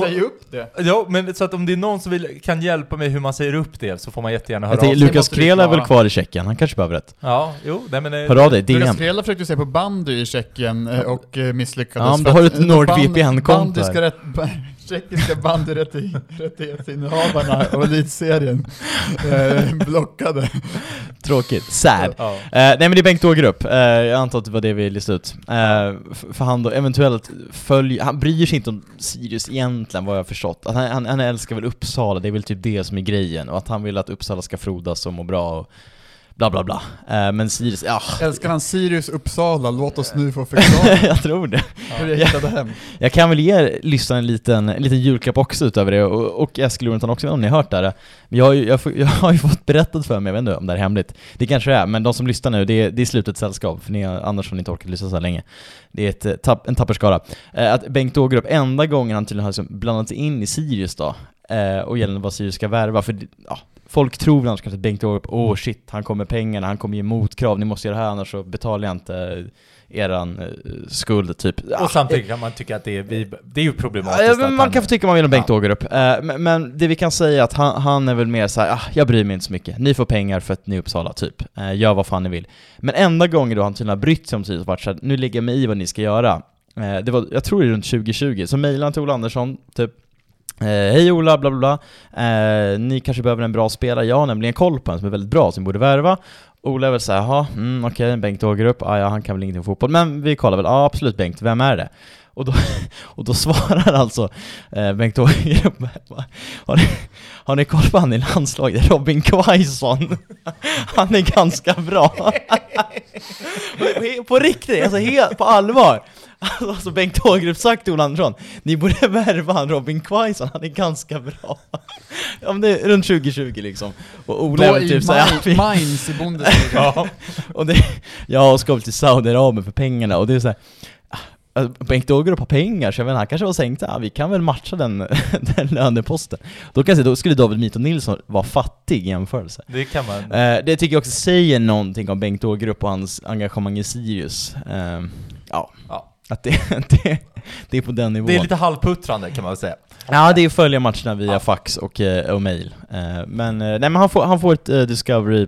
Säg upp det. ja, men så att om det är någon som vill, kan hjälpa mig hur man säger upp det så får man jättegärna höra av sig. Lukas vi Krela är väl kvar i Tjeckien, han kanske behöver ett. Ja, jo, nej men... eh, Hör av dig, Lukas DM. Krela försökte se på bandy i Tjeckien eh, och eh, misslyckades. Ja, men för har du att, ett NordVPN-konto band- bandyska rätt, ba- Tjeckiska bandyrättighetsinnehavarna och elitserien eh, blockade. Tråkigt. Sad. Ja. Eh, nej men det är Bengt Ågerup, uh, jag antar att det var det vi listade ut. Eh, för han då eventuellt följer, han bryr sig inte om Sirius egentligen vad jag har förstått. Att han, han, han älskar väl Uppsala, det är väl typ det som är grejen. Och att han vill att Uppsala ska frodas och må bra och bla bla bla. Eh, men Sirius, ja, Älskar han Sirius Uppsala? Låt oss nu få förklara *laughs* jag tror det. hur jag hittade hem. Jag kan väl ge lyssnarna en liten, en liten julklapp också utöver det, och, och Eskil Lorentzon också, om ni har hört det här. Men jag jag, jag har ju fått berättat för mig, jag vet inte om det här är hemligt. Det kanske det är, men de som lyssnar nu, det är, det är slutet sällskap, för ni har annars har ni inte orkat lyssna så här länge. Det är ett, eh, tapp, en tapper skara. Eh, att Bengt Ågerup, enda gången han tydligen har liksom blandat sig in i Sirius då, och gällande vad Sirius ska värva, för ja, folk tror annars kanske att Bengt Ågerup, åh oh shit, han kommer pengarna, han kommer ge motkrav, ni måste göra det här annars så betalar jag inte eh, eran eh, skuld, typ. Ja, Och samtidigt kan man tycka att det är, det är ju problematiskt Ja, man han- kan få tycka man vill om Bengt Ågerup, Eh, men, det vi kan säga är att han, han är väl mer såhär, ah, jag bryr mig inte så mycket, ni får pengar för att ni är Uppsala, typ. Eh, gör vad fan ni vill. Men enda gången då han tydligen har brytt sig om Sirius varit såhär, nu lägger jag mig i vad ni ska göra. Eh, det var, jag tror det är runt 2020, så mejlade han till Ola Andersson, typ Eh, Hej Ola, bla bla bla. Eh, ni kanske behöver en bra spelare, jag har nämligen koll på en som är väldigt bra, som borde värva. Ola är väl såhär, jaha, mm, okej, Bengt Ågerup, ah, ja han kan väl ingenting om fotboll, men vi kollar väl, ja absolut Bengt, vem är det? Och då, *laughs* och då svarar alltså eh, Bengt Ågerup, har ni, har ni koll på han i landslaget? Robin Quaison. *laughs* Han är ganska bra. *laughs* på riktigt, alltså helt på allvar. *laughs* Alltså Bengt Ågerup sagt till Ola Andersson, ni borde *laughs* värva han Robin Quaison, han är ganska bra. *laughs* Ja men det är runt 2020 liksom. Och Ola är Då i typ såhär, Main- Mainz i Bundesliga. Ja. och det, jag ska väl till Saudiarabien för pengarna och det är så här. ah, Bengt Ågerup har pengar, så jag vet inte, han kanske var tänkt ah, vi kan väl matcha den, den löneposten. Då kan jag säga, då skulle David Mito Nilsson vara fattig i jämförelse. Det kan man. Eh, det tycker jag också säger någonting om Bengt Ågerup och hans engagemang i Sirius. Eh, ja, Ja. Att det, *laughs* det, det är på den nivån. Det är lite halvputtrande kan man väl säga. Ja, det är att följa matcherna via Ja. fax och, eh, och mail. Eh, men, eh, nej, men han får, han får ett Discovery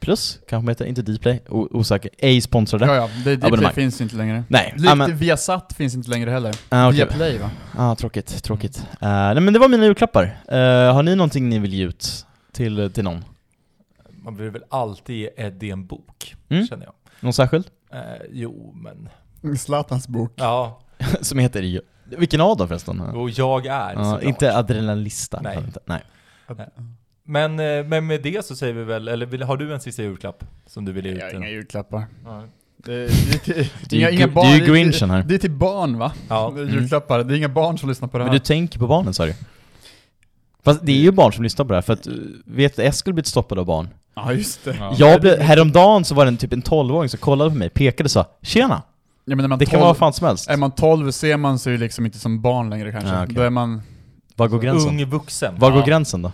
Plus, kanske heter, inte Dplay, o- osäker. Ej sponsrade. Ja, ja, det, Abonnemang. finns inte längre. Nej, Likt ja, men, Viasat finns inte längre heller. ah, okej. Viaplay va? ah, tråkigt, tråkigt. Eh, nej men det var mina julklappar. Eh, har ni någonting ni vill ge ut till, till någon? Man vill väl alltid ge Eddie en bok, Mm. känner jag. Någon särskild? Eh, jo, men... Zlatans bok. Ja, *laughs* Som heter Vilken av dem förresten? och jag är Ja, inte Adrenalinlistan. Nej. Nej. Men, eh, men med det så säger vi väl, eller har du en sista julklapp som du vill ge ut? Jag har inga julklappar. Ja. Det, det, är till- *laughs* Det är inga, barn, det är ju Grinchen här. Det är till barn va? Ja. Det är Julklappar, det är inga barn som lyssnar på det här. Men du tänker på barnen sa du? Fast det är ju barn som lyssnar på det här, för att, eh, vet du, Eskil blivit stoppad av barn. Ja just det. Ja. Jag blev, häromdagen så var det en, typ en 12-åring som kollade på mig, pekade och sa 'Tjena!' Ja, men man Det kan 12 vara vad fan som helst. Är man 12 ser man sig ju liksom inte som barn längre kanske. Ja, okej. Då är man Var går gränsen? Ung vuxen. Var går Ja. gränsen då?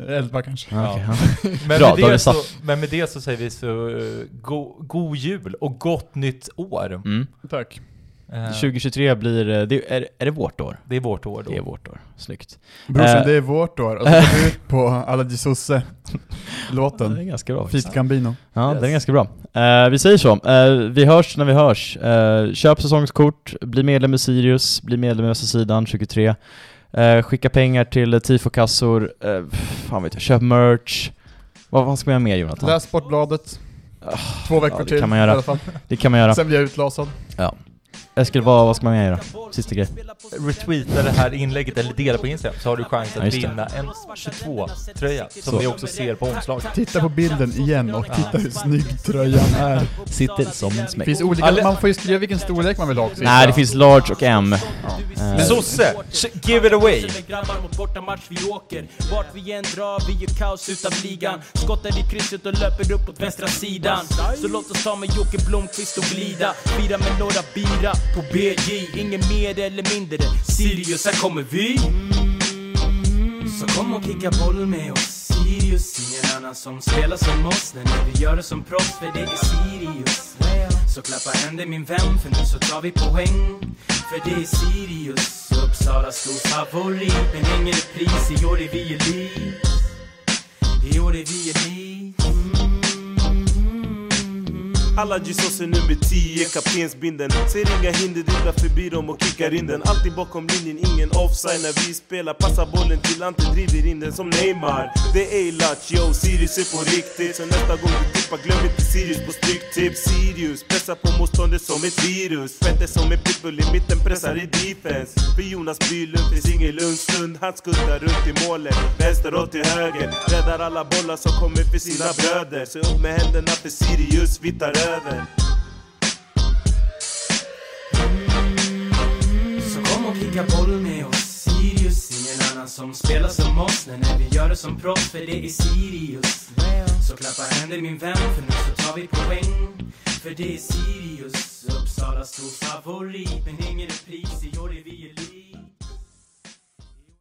*laughs* 11 kanske. Ja, okej, ja. *laughs* Men, Bra, med det så, men med det så säger vi så uh, go, god jul och gott nytt år. Mm. Tack. Eh, 2023 blir, eh, det, är, är det vårt år? Det är vårt år då. Det är vårt år, snyggt. Brorsan, Eh. det är vårt år. Och så går vi *laughs* ut på Alla di Sosse Det är låten ganska bra. Fit Gambino. Ja, Yes. den är ganska bra. Eh, vi säger så, Eh, vi hörs när vi hörs. Eh, köp säsongskort, bli medlem i Sirius, bli medlem i Östra sidan 2023. Eh, skicka pengar till tifokassor, uh, fan vet jag, köp merch. Vad, vad ska man göra mer Jonathan? Läs Sportbladet. Två veckor ja, det till kan man göra. i alla fall. Det kan man göra. Sen blir jag utlasad. Eskil, vad, vad ska man göra? Sista grej. Retweeta det här inlägget eller dela på Instagram så har du chans Ja, att det. vinna en 22-tröja som Så. vi också ser på omslaget. Titta på bilden igen och titta hur snygg tröjan är. Sitter som en smäck. finns olika, Alla- man får ju skriva vilken storlek man vill ha också. Nej, det finns large och M. Eh, Men Sosse, give it away! vi åker Vart vi än drar, vi gör kaos utav ligan Skottar i krysset och löper upp åt vänstra sidan Så låt oss ta med Jocke Blomqvist och glida Fira med några bira på BJ Ingen mer eller mindre. Sirius, här kommer vi. Så kom och kicka boll med oss. Sirius, ingen annan som spelar som oss. Nej, vi gör det som proffs för det är Sirius. Så klappa händer min vän, för nu så tar vi poäng. För det är Sirius, Uppsala stor favorit Men ingen repris, i år är vi elit I år är vi elit alla Jesus är nummer 10, kaptensbinden. Ser inga hinder, dribblar förbi dem och kickar in den. Alltid bakom linjen, ingen offside. När vi spelar Passar bollen till Ante, driver in den som Neymar. Det är A-Latch, yo, Sirius är på riktigt. Så nästa gång du Kämpa, glöm inte Sirius på stryktips Sirius, pressar på motståndet som ett virus. Petter som en pitbull i mitten, pressar i defense. För Jonas Bylund finns ingen lugn stund. Han skuttar runt i målet, vänster och till höger. Räddar alla bollar som kommer för sina bröder. Så upp med händerna för Sirius, vi tar över. Så kom och kicka boll med oss. Sirius, som spelar som oss. När, när vi gör det som proffs för det är Sirius. Så klappa händer min vän, för nu så tar vi poäng. För det är Sirius, Uppsala stor favorit. Men ingen repris, i år är vi elit